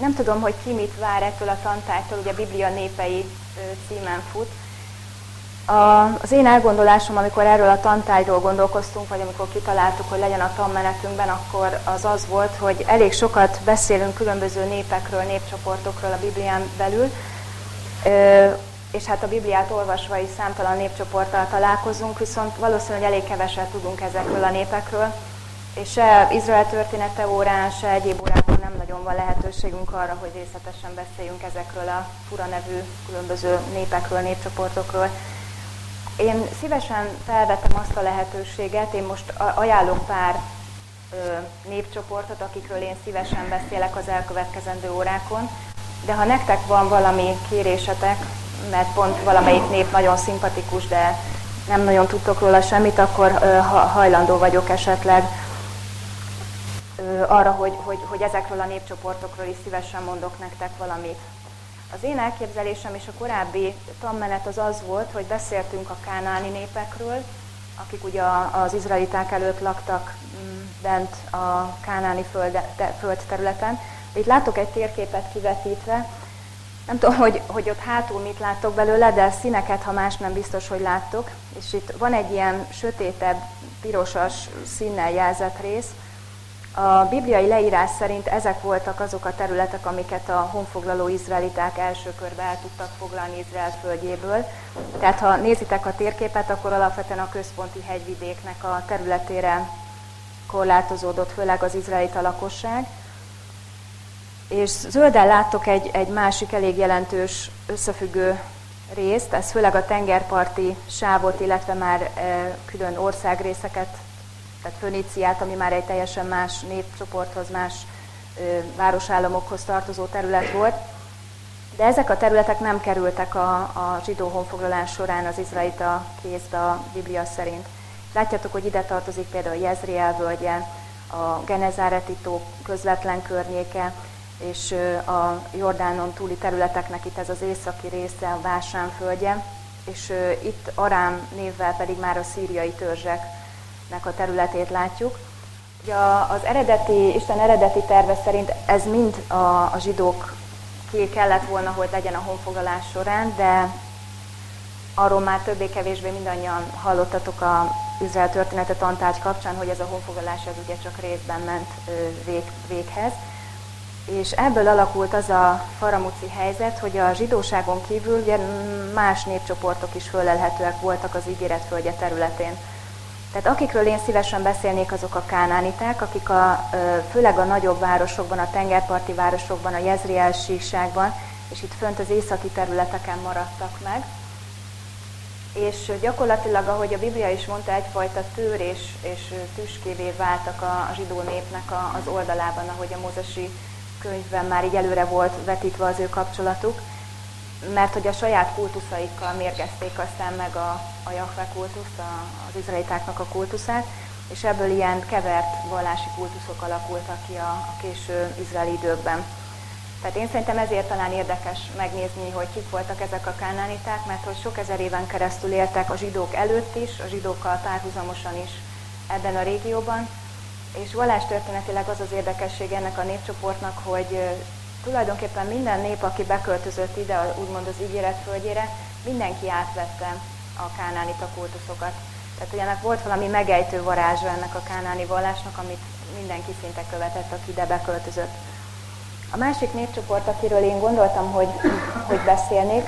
Nem tudom, hogy ki mit vár ettől a tantártól, ugye Biblia népei címen fut. Az én elgondolásom, amikor erről a tantárgyról gondolkoztunk, vagy amikor kitaláltuk, hogy legyen a tanmenetünkben, akkor az az volt, hogy elég sokat beszélünk különböző népekről, népcsoportokról a Biblián belül, és hát a Bibliát olvasva is számtalan népcsoporttal találkozunk, viszont valószínűleg elég keveset tudunk ezekről a népekről, és se Izrael története órán, se egyéb órákon nem nagyon van lehetőségünk arra, hogy részletesen beszéljünk ezekről a fura nevű különböző népekről, népcsoportokról. Én szívesen felvetem azt a lehetőséget, én most ajánlok pár népcsoportot, akikről én szívesen beszélek az elkövetkezendő órákon, de ha nektek van valami kérésetek, mert pont valamelyik nép nagyon szimpatikus, de nem nagyon tudtok róla semmit, akkor hajlandó vagyok esetleg arra, hogy, hogy, hogy ezekről a népcsoportokról is szívesen mondok nektek valamit. Az én elképzelésem és a korábbi tanmenet az az volt, hogy beszéltünk a kánáni népekről, akik ugye az izraeliták előtt laktak mm, bent a kánáni föld, föld területen. De itt látok egy térképet kivetítve, nem tudom, hogy, hogy ott hátul mit láttok belőle, de színeket, ha más nem biztos, hogy láttok. És itt van egy ilyen sötétebb, pirosas színnel jelzett rész, a bibliai leírás szerint ezek voltak azok a területek, amiket a honfoglaló izraeliták első körbe el tudtak foglalni Izrael földjéből. Tehát ha nézitek a térképet, akkor alapvetően a központi hegyvidéknek a területére korlátozódott, főleg az izraelita lakosság. És zölden láttok egy, egy másik elég jelentős összefüggő részt, ez főleg a tengerparti sávot, illetve már e, külön országrészeket tehát Föníciát, ami már egy teljesen más népcsoporthoz, más városállamokhoz tartozó terület volt. De ezek a területek nem kerültek a, a zsidó honfoglalás során az izraelita kézbe a Biblia szerint. Látjátok, hogy ide tartozik például Jezriel völgye, a Genezáreti tó közvetlen környéke, és a Jordánon túli területeknek itt ez az északi része, a Vásán földje, és itt Arám névvel pedig már a szíriai törzsek nek a területét látjuk. Ugye az eredeti, Isten eredeti terve szerint ez mind a, a zsidók ki kellett volna, hogy legyen a honfoglalás során, de arról már többé-kevésbé mindannyian hallottatok a Izrael története tantárgy kapcsán, hogy ez a honfoglalás az ugye csak részben ment vég, véghez. És ebből alakult az a faramuci helyzet, hogy a zsidóságon kívül ugye más népcsoportok is fölelhetőek voltak az ígéretföldje területén. Tehát akikről én szívesen beszélnék, azok a kánániták, akik a, főleg a nagyobb városokban, a tengerparti városokban, a Jezriel síkságban, és itt fönt az északi területeken maradtak meg. És gyakorlatilag, ahogy a Biblia is mondta, egyfajta tőr és, és tüskévé váltak a, a zsidó népnek a, az oldalában, ahogy a mózesi könyvben már így előre volt vetítve az ő kapcsolatuk mert hogy a saját kultuszaikkal mérgezték aztán meg a, a Jahve kultuszt, a, az izraelitáknak a kultuszát, és ebből ilyen kevert vallási kultuszok alakultak ki a, a késő izraeli időkben. Tehát én szerintem ezért talán érdekes megnézni, hogy kik voltak ezek a kánániták, mert hogy sok ezer éven keresztül éltek a zsidók előtt is, a zsidókkal párhuzamosan is ebben a régióban, és vallástörténetileg az az érdekesség ennek a népcsoportnak, hogy tulajdonképpen minden nép, aki beköltözött ide, úgymond az ígéret földjére, mindenki átvette a kánáni kultuszokat. Tehát, hogy ennek volt valami megejtő varázsa ennek a kánáni vallásnak, amit mindenki szinte követett, aki ide beköltözött. A másik népcsoport, akiről én gondoltam, hogy, hogy beszélnék,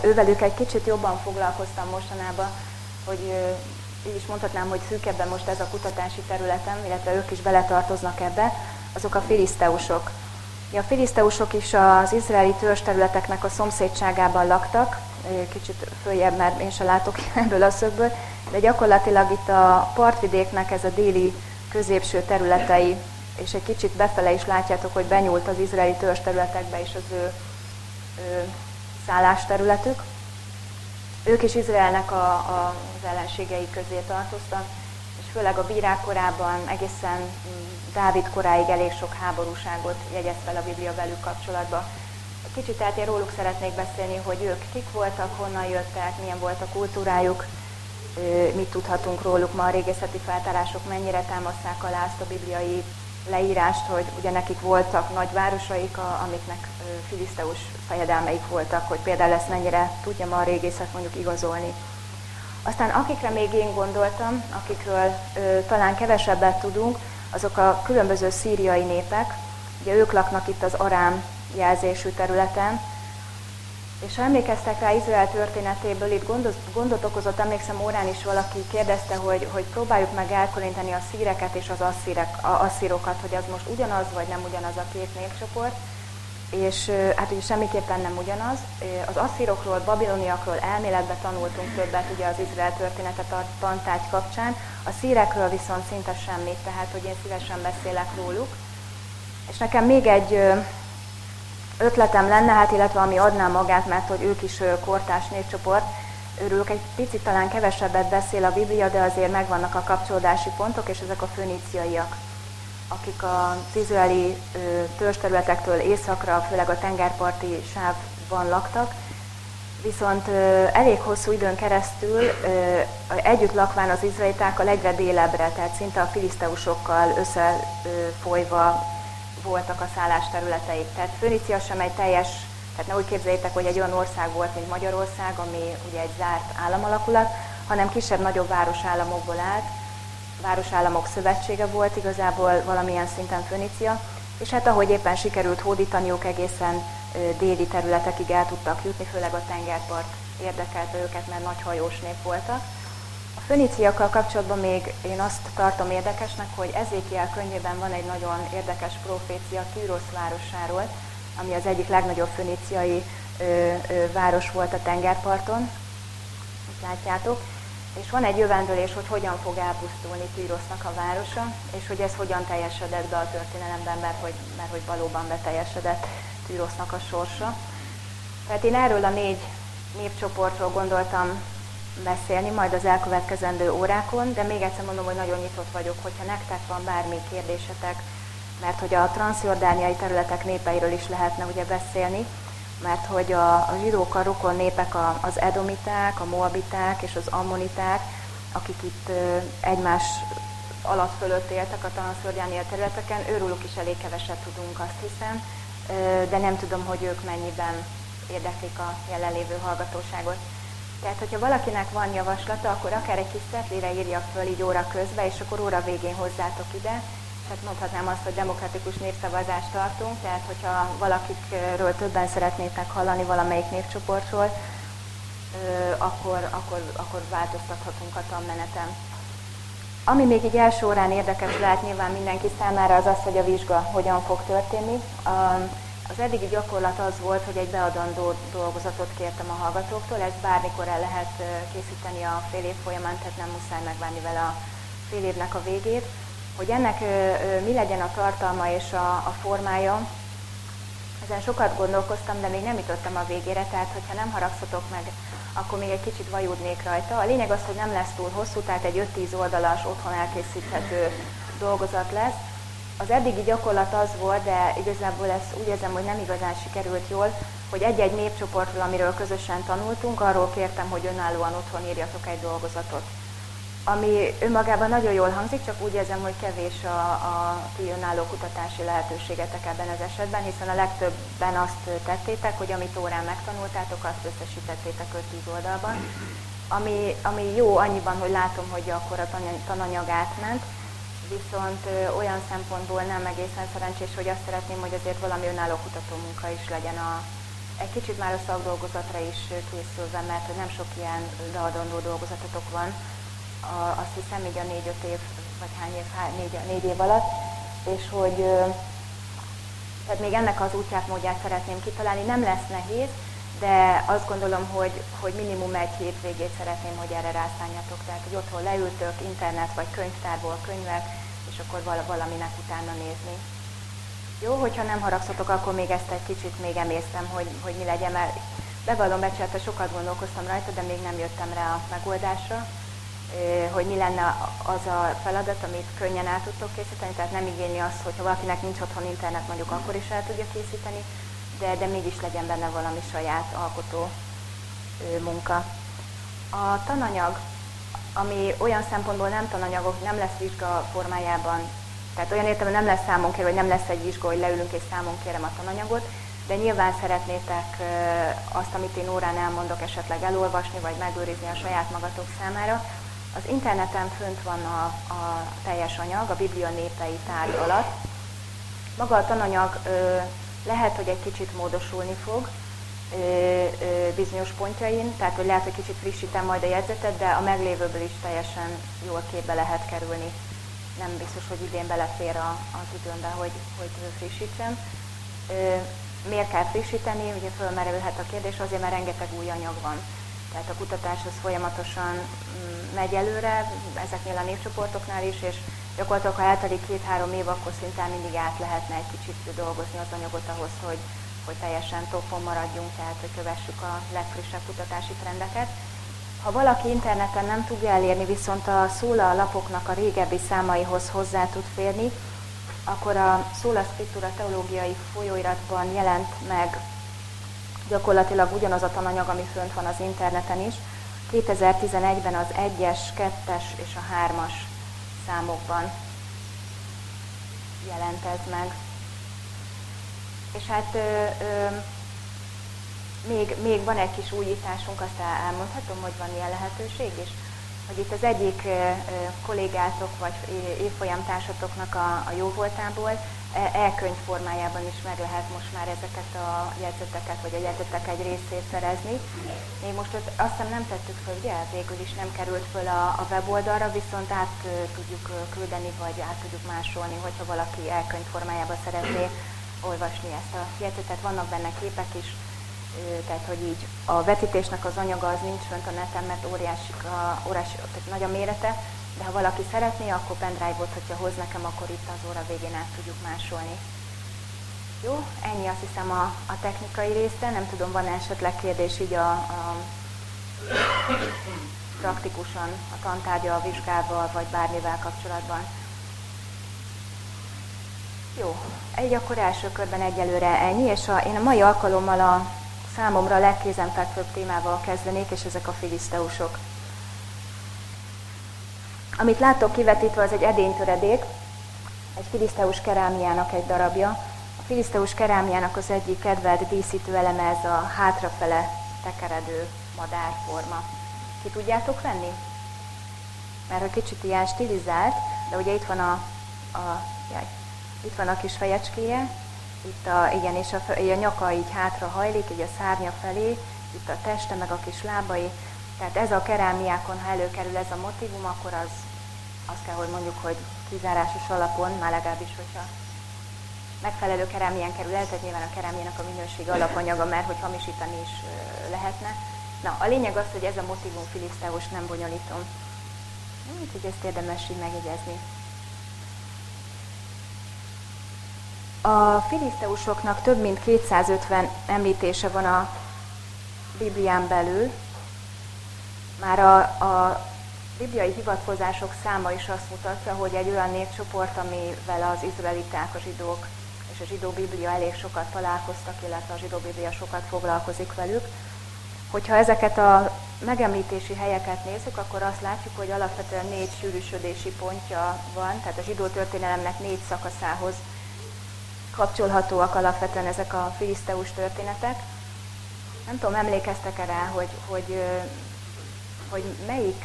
ővelük egy kicsit jobban foglalkoztam mostanában, hogy így is mondhatnám, hogy szűkebben most ez a kutatási területem, illetve ők is beletartoznak ebbe, azok a filiszteusok. A filiszteusok is az izraeli területeknek a szomszédságában laktak, kicsit följebb, mert én sem látok ebből a szögből, de gyakorlatilag itt a partvidéknek ez a déli középső területei, és egy kicsit befele is látjátok, hogy benyúlt az izraeli területekbe is az ő, ő szállásterületük. Ők is Izraelnek a, a, az ellenségei közé tartoztak, és főleg a bírák korában egészen mm, Dávid koráig elég sok háborúságot jegyez fel a Biblia velük kapcsolatban. Kicsit én róluk szeretnék beszélni, hogy ők kik voltak, honnan jöttek, milyen volt a kultúrájuk, mit tudhatunk róluk ma, a régészeti feltárások mennyire támaszták alá azt a bibliai leírást, hogy ugye nekik voltak nagy városaik, amiknek filiszteus fejedelmeik voltak, hogy például ezt mennyire tudja ma a régészet mondjuk igazolni. Aztán akikre még én gondoltam, akikről ö, talán kevesebbet tudunk, azok a különböző szíriai népek, ugye ők laknak itt az Arám jelzésű területen, és ha emlékeztek rá Izrael történetéből, itt gondot, gondot okozott, emlékszem órán is valaki kérdezte, hogy, hogy próbáljuk meg elkülöníteni a szíreket és az asszírek, a asszírokat, hogy az most ugyanaz vagy nem ugyanaz a két népcsoport. És hát ugye semmiképpen nem ugyanaz. Az asszírokról, babiloniakról elméletben tanultunk többet ugye az Izrael történetet a tantárgy kapcsán, a szírekről viszont szinte semmit, tehát hogy én szívesen beszélek róluk. És nekem még egy ötletem lenne, hát illetve ami adná magát, mert hogy ők is kortás népcsoport, őrülök egy picit talán kevesebbet beszél a Biblia, de azért megvannak a kapcsolódási pontok, és ezek a föníciaiak, akik az izraeli törsterületektől északra, főleg a tengerparti sávban laktak, viszont elég hosszú időn keresztül együtt lakván az izraelitákkal egyre délebbre, tehát szinte a filiszteusokkal összefolyva voltak a szállás területeik. Tehát Fönícia sem egy teljes, tehát ne úgy képzeljétek, hogy egy olyan ország volt, mint Magyarország, ami ugye egy zárt államalakulat, hanem kisebb-nagyobb városállamokból állt, városállamok szövetsége volt igazából valamilyen szinten Fönícia, és hát ahogy éppen sikerült hódítaniuk, egészen déli területekig el tudtak jutni, főleg a tengerpart érdekelte őket, mert nagy hajós nép voltak. A föníciakkal kapcsolatban még én azt tartom érdekesnek, hogy Ezékiel könyvében van egy nagyon érdekes profécia Tűrosz városáról, ami az egyik legnagyobb föníciai város volt a tengerparton, itt látjátok, és van egy jövendőlés, hogy hogyan fog elpusztulni Týrosznak a városa, és hogy ez hogyan teljesedett be a történelemben, mert hogy, mert hogy valóban beteljesedett Týrosznak a sorsa. Tehát én erről a négy népcsoportról gondoltam beszélni majd az elkövetkezendő órákon, de még egyszer mondom, hogy nagyon nyitott vagyok, hogyha nektek van bármi kérdésetek, mert hogy a transzjordániai területek népeiről is lehetne ugye beszélni, mert hogy a, a zsidók a rokon népek a, az edomiták, a moabiták és az ammoniták, akik itt egymás alatt fölött éltek a transzjordániai területeken, őróluk is elég keveset tudunk, azt hiszem, de nem tudom, hogy ők mennyiben érdeklik a jelenlévő hallgatóságot. Tehát, hogyha valakinek van javaslata, akkor akár egy kis szetlére írja föl így óra közben, és akkor óra végén hozzátok ide. Tehát mondhatnám azt, hogy demokratikus népszavazást tartunk, tehát hogyha valakikről többen szeretnétek hallani valamelyik népcsoportról, akkor, akkor, akkor változtathatunk a tanmenetem. Ami még így első órán érdekes lehet nyilván mindenki számára az az, hogy a vizsga hogyan fog történni. Az eddigi gyakorlat az volt, hogy egy beadandó dolgozatot kértem a hallgatóktól, ezt bármikor el lehet készíteni a fél év folyamán, tehát nem muszáj megvárni vele a fél évnek a végét. Hogy ennek mi legyen a tartalma és a, a formája, ezen sokat gondolkoztam, de még nem jutottam a végére, tehát hogyha nem haragszatok meg, akkor még egy kicsit vajudnék rajta. A lényeg az, hogy nem lesz túl hosszú, tehát egy 5-10 oldalas, otthon elkészíthető dolgozat lesz, az eddigi gyakorlat az volt, de igazából ezt úgy érzem, hogy nem igazán sikerült jól, hogy egy-egy népcsoportról, amiről közösen tanultunk, arról kértem, hogy önállóan otthon írjatok egy dolgozatot. Ami önmagában nagyon jól hangzik, csak úgy érzem, hogy kevés a, a ti önálló kutatási lehetőségetek ebben az esetben, hiszen a legtöbben azt tettétek, hogy amit órán megtanultátok, azt összesítettétek 5-10 oldalban. Ami, ami jó annyiban, hogy látom, hogy akkor a tananyag átment, viszont olyan szempontból nem egészen szerencsés, hogy azt szeretném, hogy azért valami önálló munka is legyen a, egy kicsit már a szakdolgozatra is készülve, mert nem sok ilyen leadandó dolgozatotok van, a, azt hiszem így a négy-öt év, vagy hány év, há, négy, négy év alatt, és hogy tehát még ennek az útját, módját szeretném kitalálni, nem lesz nehéz, de azt gondolom, hogy, hogy minimum egy hétvégét szeretném, hogy erre rászálljatok. Tehát, hogy otthon leültök, internet vagy könyvtárból könyvek, és akkor valaminek utána nézni. Jó, hogyha nem haragszatok, akkor még ezt egy kicsit még emésztem, hogy, hogy mi legyen, mert bevallom becsülete, sokat gondolkoztam rajta, de még nem jöttem rá a megoldásra, hogy mi lenne az a feladat, amit könnyen el tudtok készíteni, tehát nem igényli azt, hogyha valakinek nincs otthon internet, mondjuk akkor is el tudja készíteni, de, de mégis legyen benne valami saját alkotó munka. A tananyag, ami olyan szempontból nem tananyagok, nem lesz vizsga formájában Tehát olyan értem, nem lesz számon kérve, vagy nem lesz egy vizsga, hogy leülünk és számon kérem a tananyagot, de nyilván szeretnétek azt, amit én órán elmondok, esetleg elolvasni, vagy megőrizni a saját magatok számára. Az interneten fönt van a, a teljes anyag, a Biblia népei tárgy alatt. Maga a tananyag ö, lehet, hogy egy kicsit módosulni fog ö, ö, bizonyos pontjain, tehát hogy lehet, hogy kicsit frissítem majd a jegyzetet, de a meglévőből is teljesen jól képbe lehet kerülni. Nem biztos, hogy idén belefér a, az időmbe, hogy, hogy frissítsem. Ö, miért kell frissíteni? Ugye fölmerülhet a kérdés, azért, mert rengeteg új anyag van. Tehát a kutatás az folyamatosan mm, megy előre, ezeknél a névcsoportoknál is, és gyakorlatilag ha eltelik két-három év, akkor szinte mindig át lehetne egy kicsit dolgozni az anyagot ahhoz, hogy, hogy teljesen topon maradjunk, tehát hogy kövessük a legfrissebb kutatási trendeket. Ha valaki interneten nem tudja elérni, viszont a szóla lapoknak a régebbi számaihoz hozzá tud férni, akkor a Sola Scriptura teológiai folyóiratban jelent meg gyakorlatilag ugyanaz a tananyag, ami fönt van az interneten is. 2011-ben az 1-es, 2-es és a 3-as számokban jelent ez meg. És hát ö, ö, még, még van egy kis újításunk, azt elmondhatom, hogy van ilyen lehetőség is hogy itt az egyik kollégátok vagy évfolyamtársatoknak a, a jóvoltából elkönyv formájában is meg lehet most már ezeket a jegyzeteket, vagy a jegyzetek egy részét szerezni. Még most ott azt hiszem nem tettük föl, ugye? Végül is nem került föl a, a weboldalra, viszont át tudjuk küldeni, vagy át tudjuk másolni, hogyha valaki elkönyv formájában szeretné olvasni ezt a jegyzetet. Vannak benne képek is, tehát hogy így a vetítésnek az anyaga az nincs fönt a neten, mert óriási, a, óriási tehát nagy a mérete, de ha valaki szeretné, akkor pendrive-ot, hogyha hoz nekem, akkor itt az óra végén át tudjuk másolni. Jó, ennyi azt hiszem a, a technikai része, nem tudom, van esetleg kérdés így a, a praktikusan a tantárgya, a vizsgával, vagy bármivel kapcsolatban. Jó, egy akkor első körben egyelőre ennyi, és a, én a mai alkalommal a számomra a legkézenfekvőbb témával kezdenék, és ezek a filiszteusok. Amit látok kivetítve, az egy edénytöredék, egy filiszteus kerámiának egy darabja. A filiszteus kerámiának az egyik kedvelt díszítő eleme ez a hátrafele tekeredő madárforma. Ki tudjátok venni? Mert a kicsit ilyen stilizált, de ugye itt van a, a, jaj, itt van a kis fejecskéje, itt a, igen, és a, a nyaka így hátra hajlik, így a szárnya felé, itt a teste, meg a kis lábai. Tehát ez a kerámiákon, ha előkerül ez a motivum, akkor az, azt kell, hogy mondjuk, hogy kizárásos alapon, már legalábbis, hogyha megfelelő kerámián kerül el, tehát nyilván a kerámiának a minőség alapanyaga, mert hogy hamisítani is lehetne. Na, a lényeg az, hogy ez a motivum filiszteus nem bonyolítom. Úgyhogy ezt érdemes így megjegyezni. A filiszteusoknak több mint 250 említése van a Biblián belül. Már a, a bibliai hivatkozások száma is azt mutatja, hogy egy olyan népcsoport, amivel az izraeliták, a zsidók és a zsidó biblia elég sokat találkoztak, illetve a zsidó biblia sokat foglalkozik velük. Hogyha ezeket a megemlítési helyeket nézzük, akkor azt látjuk, hogy alapvetően négy sűrűsödési pontja van, tehát a zsidó történelemnek négy szakaszához kapcsolhatóak alapvetően ezek a filiszteus történetek. Nem tudom, emlékeztek-e rá, hogy, hogy, hogy melyik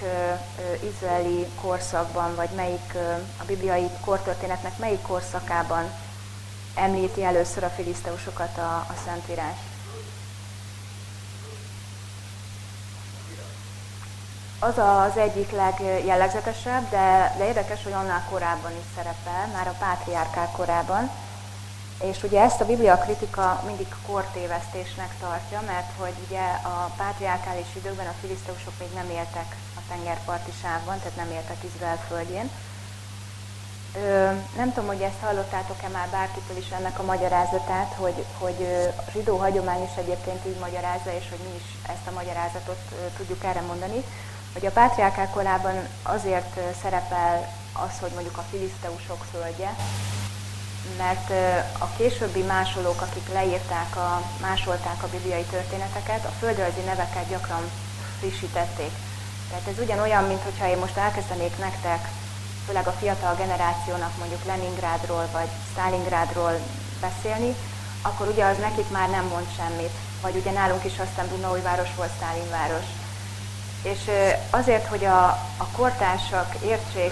izraeli korszakban, vagy melyik a bibliai kortörténetnek melyik korszakában említi először a filiszteusokat a, a Szentírás? Az az egyik legjellegzetesebb, de, de érdekes, hogy annál korábban is szerepel, már a pátriárkák korában. És ugye ezt a biblia kritika mindig kortévesztésnek tartja, mert hogy ugye a pátriárkális időkben a filiszteusok még nem éltek a tengerparti sávban, tehát nem éltek Izrael földjén. Ö, nem tudom, hogy ezt hallottátok-e már bárkitől is ennek a magyarázatát, hogy, hogy a zsidó hagyomány is egyébként így magyarázza, és hogy mi is ezt a magyarázatot tudjuk erre mondani, hogy a pátriárkák korában azért szerepel az, hogy mondjuk a filiszteusok földje, mert a későbbi másolók, akik leírták, a, másolták a bibliai történeteket, a földrajzi neveket gyakran frissítették. Tehát ez ugyanolyan, mint hogyha én most elkezdenék nektek főleg a fiatal generációnak mondjuk Leningrádról vagy Stalingrádról beszélni, akkor ugye az nekik már nem mond semmit. Vagy ugye nálunk is aztán város volt város. És azért, hogy a, a kortársak értsék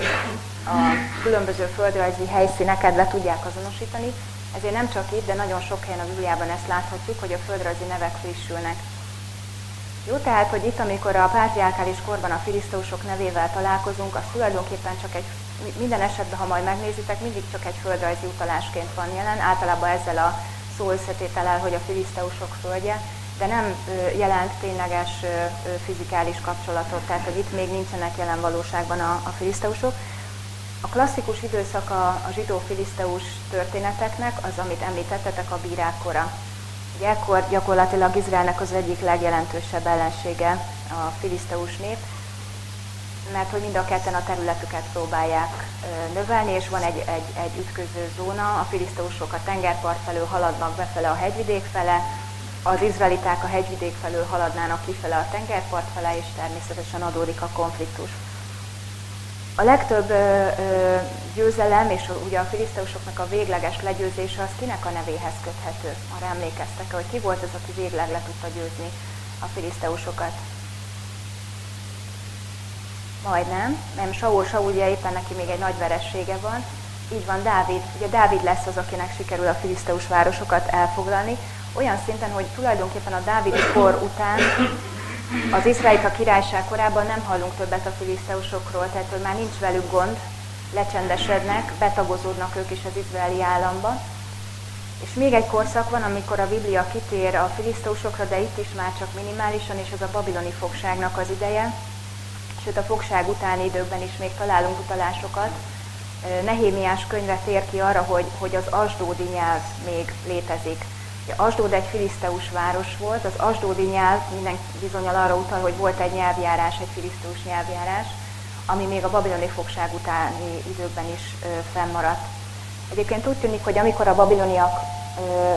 a különböző földrajzi helyszíneket le tudják azonosítani, ezért nem csak itt, de nagyon sok helyen a Bibliában ezt láthatjuk, hogy a földrajzi nevek frissülnek. Jó, tehát, hogy itt, amikor a pátriárkális korban a filiszteusok nevével találkozunk, az tulajdonképpen csak egy, minden esetben, ha majd megnézitek, mindig csak egy földrajzi utalásként van jelen, általában ezzel a szó összetételel, hogy a filiszteusok földje, de nem jelent tényleges fizikális kapcsolatot, tehát hogy itt még nincsenek jelen valóságban a, a filiszteusok. A klasszikus időszak a, a zsidó-filiszteus történeteknek az, amit említettetek, a bírák kora. Ugye ekkor gyakorlatilag Izraelnek az egyik legjelentősebb ellensége a filiszteus nép, mert hogy mind a ketten a területüket próbálják növelni, és van egy, egy, egy ütköző zóna, a filiszteusok a tengerpart felől haladnak befele a hegyvidék fele, az izraeliták a hegyvidék felől haladnának kifele a tengerpart fele, és természetesen adódik a konfliktus. A legtöbb ö, ö, győzelem és ugye a filiszteusoknak a végleges legyőzése az kinek a nevéhez köthető? Arra emlékeztek hogy ki volt az, aki végleg le tudta győzni a filiszteusokat? Majdnem, nem Saul, Saul ugye éppen neki még egy nagy veressége van. Így van, Dávid. Ugye Dávid lesz az, akinek sikerül a filiszteus városokat elfoglalni. Olyan szinten, hogy tulajdonképpen a Dávid kor után az Izraelita királyság korában nem hallunk többet a filiszteusokról, tehát hogy már nincs velük gond, lecsendesednek, betagozódnak ők is az izraeli államba. És még egy korszak van, amikor a Biblia kitér a filiszteusokra, de itt is már csak minimálisan, és ez a babiloni fogságnak az ideje. Sőt, a fogság utáni időkben is még találunk utalásokat. Nehémiás könyve tér ki arra, hogy, hogy az asdódi nyelv még létezik. Asdód egy filiszteus város volt, az asdódi nyelv minden bizonyal arra utal, hogy volt egy nyelvjárás, egy filiszteus nyelvjárás, ami még a babiloni fogság utáni időkben is ö, fennmaradt. Egyébként úgy tűnik, hogy amikor a babiloniak ö,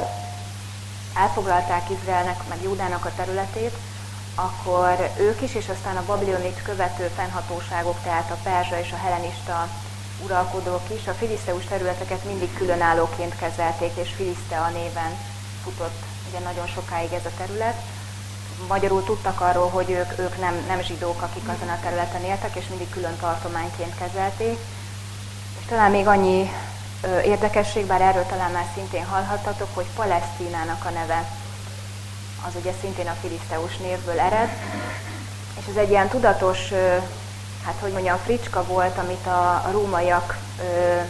elfoglalták Izraelnek, meg Júdának a területét, akkor ők is, és aztán a babilonit követő fennhatóságok, tehát a perzsa és a helenista uralkodók is a filiszteus területeket mindig különállóként kezelték, és Filisztea néven futott ugye nagyon sokáig ez a terület. Magyarul tudtak arról, hogy ők, ők nem, nem zsidók, akik azon a területen éltek, és mindig külön tartományként kezelték. És talán még annyi ö, érdekesség, bár erről talán már szintén hallhattatok, hogy Palesztinának a neve az ugye szintén a filiszteus névből ered, és ez egy ilyen tudatos, ö, hát hogy mondjam, fricska volt, amit a, a rómaiak ö,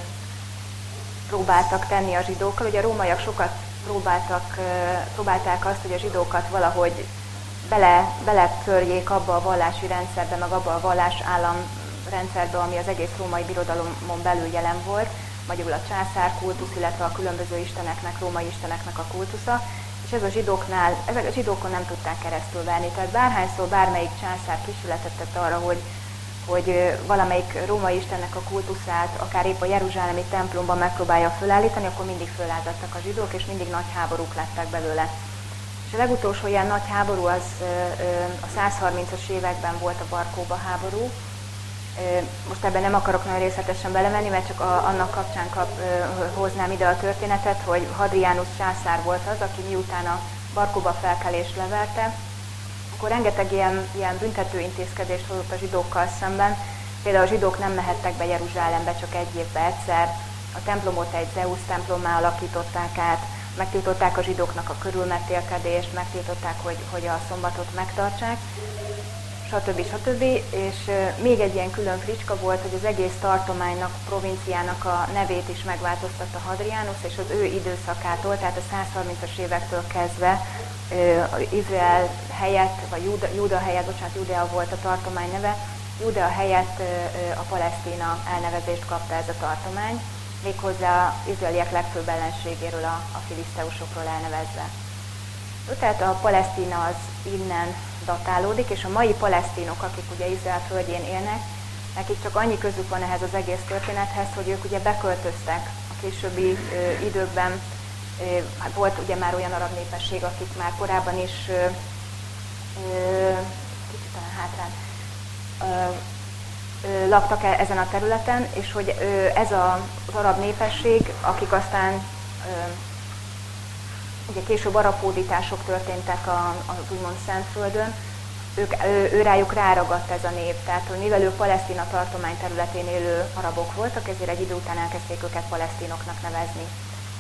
próbáltak tenni a zsidókkal. Ugye a rómaiak sokat próbáltak, próbálták azt, hogy a zsidókat valahogy bele, beletörjék abba a vallási rendszerbe, meg abba a vallás államrendszerbe, ami az egész római birodalomon belül jelen volt, magyarul a császár kultusz, illetve a különböző isteneknek, római isteneknek a kultusza, és ez a zsidóknál, ezek a zsidókon nem tudták keresztül venni. Tehát bárhányszor bármelyik császár kísérletet tett arra, hogy hogy valamelyik római istennek a kultuszát, akár épp a Jeruzsálemi templomban megpróbálja fölállítani, akkor mindig fölállítottak a zsidók, és mindig nagy háborúk lettek belőle. És a legutolsó ilyen nagy háború az a 130-as években volt a Barkóba háború. Most ebben nem akarok nagyon részletesen belemenni, mert csak a, annak kapcsán kap, hoznám ide a történetet, hogy Hadrianus császár volt az, aki miután a Barkóba felkelést leverte, akkor rengeteg ilyen, ilyen büntető intézkedést hozott a zsidókkal szemben. Például a zsidók nem mehettek be Jeruzsálembe csak egy évbe egyszer, a templomot egy Zeus templommá alakították át, megtiltották a zsidóknak a körülmetélkedést, megtiltották, hogy, hogy a szombatot megtartsák, stb. stb. És még egy ilyen külön fricska volt, hogy az egész tartománynak, provinciának a nevét is megváltoztatta Hadrianus, és az ő időszakától, tehát a 130-as évektől kezdve Izrael helyett, vagy Júda, Júda helyett, bocsánat, Judea volt a tartomány neve, Judea helyett a Palesztina elnevezést kapta ez a tartomány, méghozzá izraeliek legfőbb ellenségéről, a, a filiszteusokról elnevezve. Tehát a Palesztina az innen datálódik, és a mai palesztinok, akik ugye Izrael földjén élnek, nekik csak annyi közük van ehhez az egész történethez, hogy ők ugye beköltöztek a későbbi ö, időkben hát volt ugye már olyan arab népesség, akik már korábban is kicsit talán hátrán, laktak -e ezen a területen, és hogy ez az arab népesség, akik aztán ugye később arapódítások történtek az úgymond Szentföldön, ők, ő, ő rájuk ráragadt ez a név. Tehát, hogy mivel ők Palesztina tartomány területén élő arabok voltak, ezért egy idő után elkezdték őket palesztinoknak nevezni.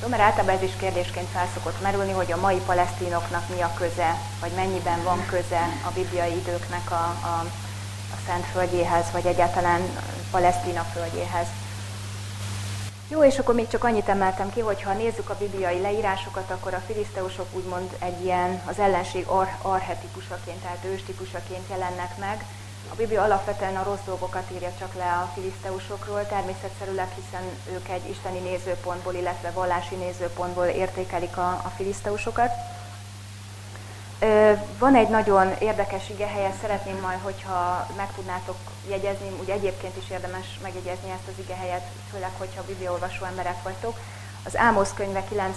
Jó, mert általában ez is kérdésként felszokott merülni, hogy a mai palesztinoknak mi a köze, vagy mennyiben van köze a bibliai időknek a, a, a Szent Földjéhez, vagy egyáltalán Palesztina földjéhez. Jó, és akkor még csak annyit emeltem ki, hogy ha nézzük a bibliai leírásokat, akkor a filiszteusok úgymond egy ilyen az ellenség ar- arhetipusaként, tehát őstipusaként jelennek meg. A Biblia alapvetően a rossz dolgokat írja csak le a filiszteusokról, természetszerűleg, hiszen ők egy isteni nézőpontból, illetve vallási nézőpontból értékelik a, a filiszteusokat. Van egy nagyon érdekes igehelye, szeretném majd, hogyha meg tudnátok jegyezni, úgy egyébként is érdemes megjegyezni ezt az igehelyet, főleg, hogyha bibliaolvasó emberek vagytok. Az Ámosz könyve 9.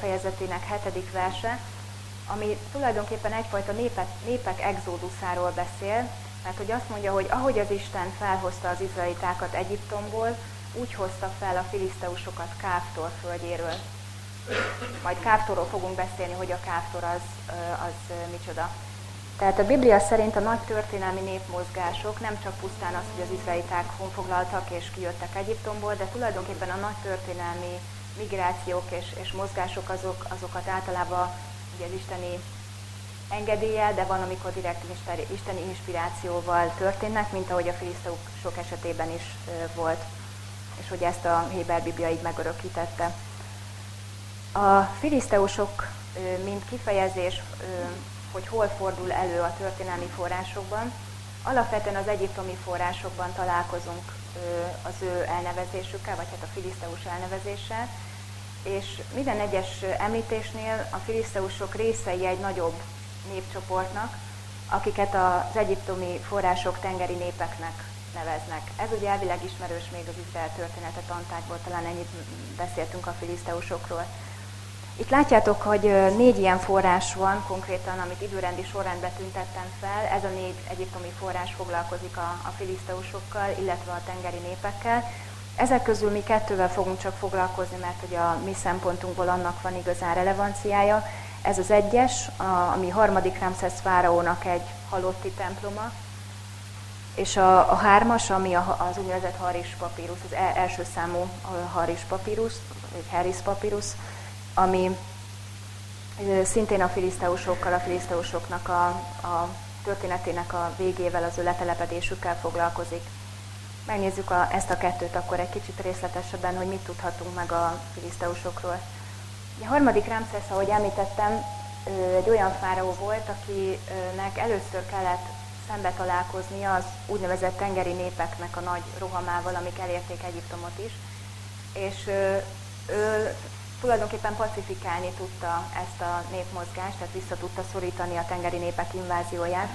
fejezetének 7. verse, ami tulajdonképpen egyfajta népek, népek exóduszáról beszél, mert hogy azt mondja, hogy ahogy az Isten felhozta az izraelitákat Egyiptomból, úgy hozta fel a filiszteusokat Káftor földjéről. Majd Káftorról fogunk beszélni, hogy a Káftor az, az micsoda. Tehát a Biblia szerint a nagy történelmi népmozgások nem csak pusztán az, hogy az izraeliták honfoglaltak és kijöttek Egyiptomból, de tulajdonképpen a nagy történelmi migrációk és, és mozgások azok, azokat általában ugye az isteni engedéllyel, de van, amikor direkt isteni inspirációval történnek, mint ahogy a filiszteusok esetében is volt, és hogy ezt a Héber Biblia így megörökítette. A filiszteusok, mint kifejezés, hogy hol fordul elő a történelmi forrásokban, alapvetően az egyiptomi forrásokban találkozunk az ő elnevezésükkel, vagy hát a filiszteus elnevezéssel, és minden egyes említésnél a filiszteusok részei egy nagyobb népcsoportnak, akiket az egyiptomi források tengeri népeknek neveznek. Ez ugye elvileg ismerős még az Izrael története tantákból, talán ennyit beszéltünk a filiszteusokról. Itt látjátok, hogy négy ilyen forrás van konkrétan, amit időrendi sorrendben tüntettem fel. Ez a négy egyiptomi forrás foglalkozik a, a filiszteusokkal, illetve a tengeri népekkel. Ezek közül mi kettővel fogunk csak foglalkozni, mert hogy a mi szempontunkból annak van igazán relevanciája. Ez az egyes, a, ami harmadik Ramszesz fáraónak egy halotti temploma, és a, a hármas, ami a, az úgynevezett Haris papírus, az e, első számú Haris papírus, vagy Harris papírus, ami szintén a filiszteusokkal, a filiszteusoknak a, a történetének a végével, az ő letelepedésükkel foglalkozik. Megnézzük a, ezt a kettőt akkor egy kicsit részletesebben, hogy mit tudhatunk meg a filiszteusokról. A harmadik Ramszesz, ahogy említettem, egy olyan fáraó volt, akinek először kellett szembe találkoznia az úgynevezett tengeri népeknek a nagy rohamával, amik elérték Egyiptomot is. És ő tulajdonképpen pacifikálni tudta ezt a népmozgást, tehát vissza tudta szorítani a tengeri népek invázióját.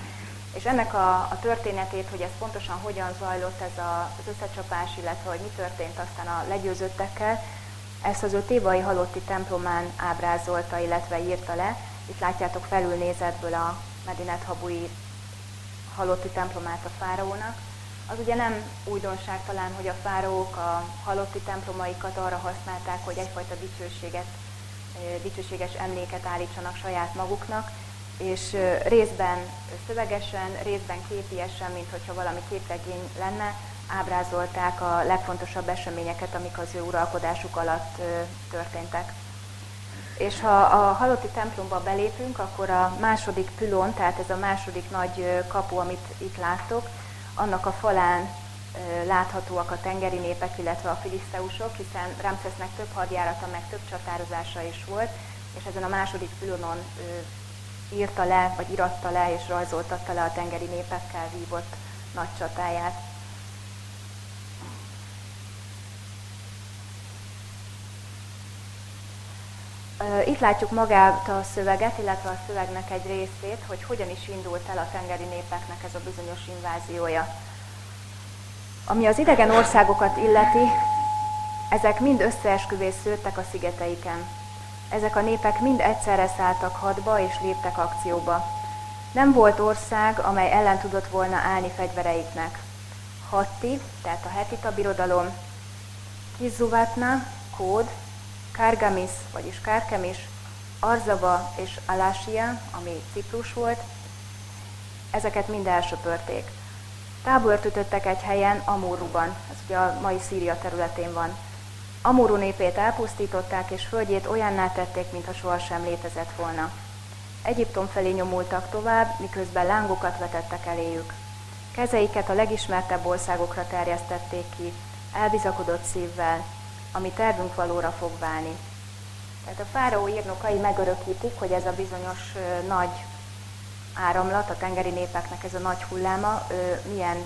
És ennek a, a történetét, hogy ez pontosan hogyan zajlott ez a, az összecsapás, illetve hogy mi történt aztán a legyőzöttekkel, ezt az ő tébai halotti templomán ábrázolta, illetve írta le. Itt látjátok felülnézetből a Medinet Habui halotti templomát a fáraónak. Az ugye nem újdonság talán, hogy a fáraók a halotti templomaikat arra használták, hogy egyfajta dicsőséget, dicsőséges emléket állítsanak saját maguknak, és részben szövegesen, részben képiesen, mint hogyha valami képregény lenne, ábrázolták a legfontosabb eseményeket, amik az ő uralkodásuk alatt történtek. És ha a halotti templomba belépünk, akkor a második pülon, tehát ez a második nagy kapu, amit itt láttok, annak a falán láthatóak a tengeri népek, illetve a filiszteusok, hiszen Ramszesznek több hadjárata, meg több csatározása is volt, és ezen a második pülonon írta le, vagy iratta le, és rajzoltatta le a tengeri népekkel vívott nagy csatáját. Itt látjuk magát a szöveget, illetve a szövegnek egy részét, hogy hogyan is indult el a tengeri népeknek ez a bizonyos inváziója. Ami az idegen országokat illeti, ezek mind összeesküvés szőttek a szigeteiken. Ezek a népek mind egyszerre szálltak hadba és léptek akcióba. Nem volt ország, amely ellen tudott volna állni fegyvereiknek. Hatti, tehát a hetita birodalom, Kizuvatna, Kód, Kárgamis, vagyis Kárkemis, Arzava és Alásia, ami Ciprus volt, ezeket mind elsöpörték. Tábort ütöttek egy helyen, Amóruban, ez ugye a mai Szíria területén van. Amóru népét elpusztították, és földjét olyanná tették, mintha sohasem létezett volna. Egyiptom felé nyomultak tovább, miközben lángokat vetettek eléjük. Kezeiket a legismertebb országokra terjesztették ki, elbizakodott szívvel, ami tervünk valóra fog válni. Tehát a fáraó írnokai megörökítik, hogy ez a bizonyos nagy áramlat, a tengeri népeknek ez a nagy hulláma milyen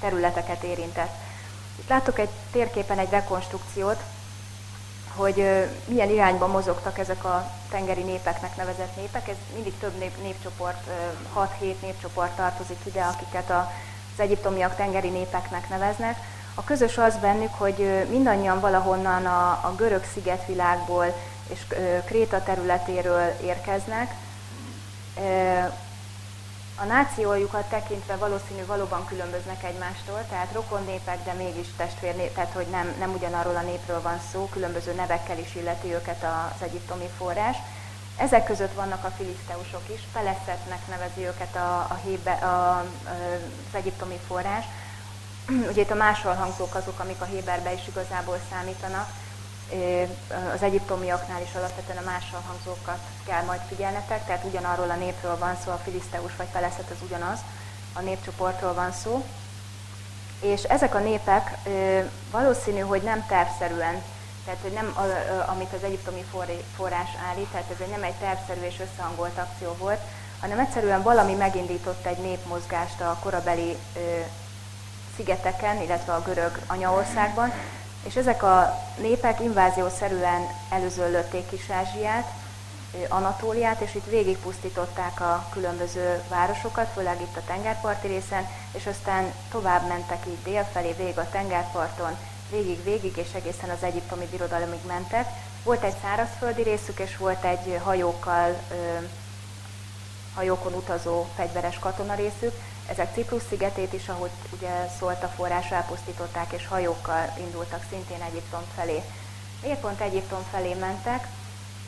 területeket érintett. Itt látok egy térképen egy rekonstrukciót, hogy milyen irányba mozogtak ezek a tengeri népeknek nevezett népek. Ez mindig több nép, népcsoport, 6-7 népcsoport tartozik ide, akiket az egyiptomiak tengeri népeknek neveznek. A közös az bennük, hogy mindannyian valahonnan a, a görög szigetvilágból és Kréta területéről érkeznek, a nációjukat tekintve valószínű valóban különböznek egymástól, tehát rokon népek, de mégis testvér, tehát hogy nem, nem ugyanarról a népről van szó, különböző nevekkel is illeti őket az egyiptomi forrás. Ezek között vannak a filiszteusok is, Peleszetnek nevezi őket a, a, hébe, a, az egyiptomi forrás. Ugye itt a másolhangzók azok, amik a Héberbe is igazából számítanak, az egyiptomiaknál is alapvetően a mással hangzókat kell majd figyelnetek, tehát ugyanarról a népről van szó, a filiszteus vagy peleszet az ugyanaz, a népcsoportról van szó. És ezek a népek valószínű, hogy nem tervszerűen, tehát hogy nem amit az egyiptomi forrás állít, tehát ez nem egy tervszerű és összehangolt akció volt, hanem egyszerűen valami megindított egy népmozgást a korabeli szigeteken, illetve a görög anyaországban, és ezek a népek inváziószerűen előzöllötték Kis-Ázsiát, Anatóliát, és itt végigpusztították a különböző városokat, főleg itt a tengerparti részen, és aztán tovább mentek így délfelé, végig a tengerparton, végig-végig, és egészen az egyiptomi birodalomig mentek. Volt egy szárazföldi részük, és volt egy hajókkal, hajókon utazó fegyveres katona részük, ezek Ciprus szigetét is, ahogy ugye szólt a forrás, elpusztították, és hajókkal indultak szintén Egyiptom felé. Miért pont Egyiptom felé mentek?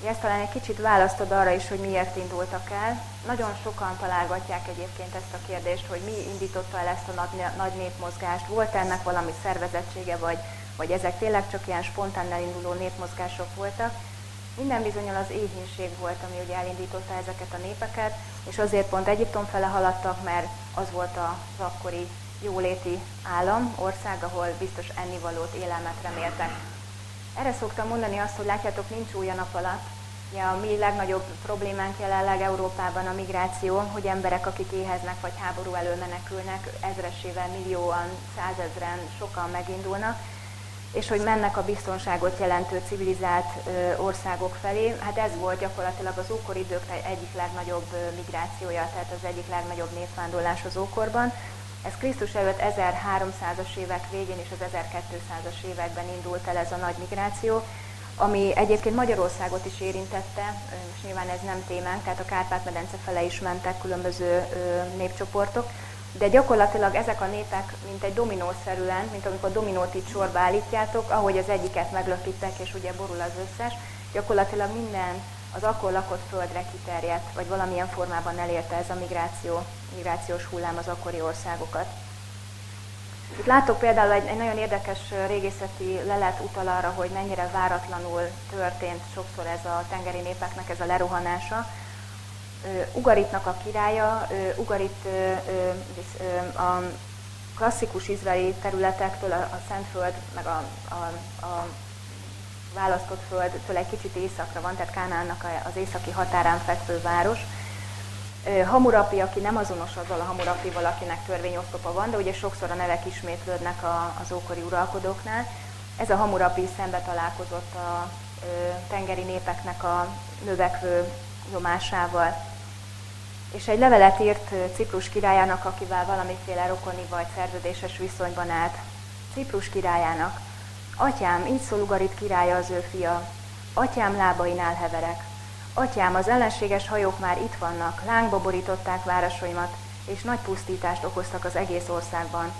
Ez talán egy kicsit választod arra is, hogy miért indultak el. Nagyon sokan találgatják egyébként ezt a kérdést, hogy mi indította el ezt a nagy, nagy népmozgást. Volt ennek valami szervezettsége, vagy, vagy ezek tényleg csak ilyen spontán elinduló népmozgások voltak. Minden bizonyal az éhínség volt, ami ugye elindította ezeket a népeket, és azért pont Egyiptom fele haladtak, mert az volt az akkori jóléti állam, ország, ahol biztos ennivalót, élelmet reméltek. Erre szoktam mondani azt, hogy látjátok, nincs új a nap alatt. Ja, a mi legnagyobb problémánk jelenleg Európában a migráció, hogy emberek, akik éheznek vagy háború elől menekülnek, ezresével, millióan, százezren, sokan megindulnak, és hogy mennek a biztonságot jelentő civilizált országok felé. Hát ez volt gyakorlatilag az ókori idők egyik legnagyobb migrációja, tehát az egyik legnagyobb népvándorlás az ókorban. Ez Krisztus előtt 1300-as évek végén és az 1200-as években indult el ez a nagy migráció, ami egyébként Magyarországot is érintette, és nyilván ez nem témánk, tehát a Kárpát-medence fele is mentek különböző népcsoportok, de gyakorlatilag ezek a népek, mint egy dominószerűen, mint amikor dominót itt sorba állítjátok, ahogy az egyiket meglökítek, és ugye borul az összes, gyakorlatilag minden az akkor lakott földre kiterjedt, vagy valamilyen formában elérte ez a migráció, migrációs hullám az akkori országokat. Itt látok például egy, egy nagyon érdekes régészeti lelet utal arra, hogy mennyire váratlanul történt sokszor ez a tengeri népeknek ez a lerohanása. Ugaritnak a királya, Ugarit a klasszikus izraeli területektől, a Szentföld, meg a, a, a választott földtől egy kicsit északra van, tehát Kánánnak az északi határán fekvő város. Hamurapi, aki nem azonos azzal a Hamurapival, akinek törvényosztopa van, de ugye sokszor a nevek ismétlődnek az ókori uralkodóknál. Ez a Hamurapi szembe találkozott a tengeri népeknek a növekvő nyomásával és egy levelet írt Ciprus királyának, akivel valamiféle rokoni vagy szerződéses viszonyban állt. Ciprus királyának, Atyám, így szól Ugarit királya az ő fia, Atyám lábainál heverek. Atyám, az ellenséges hajók már itt vannak, lángba borították városaimat, és nagy pusztítást okoztak az egész országban.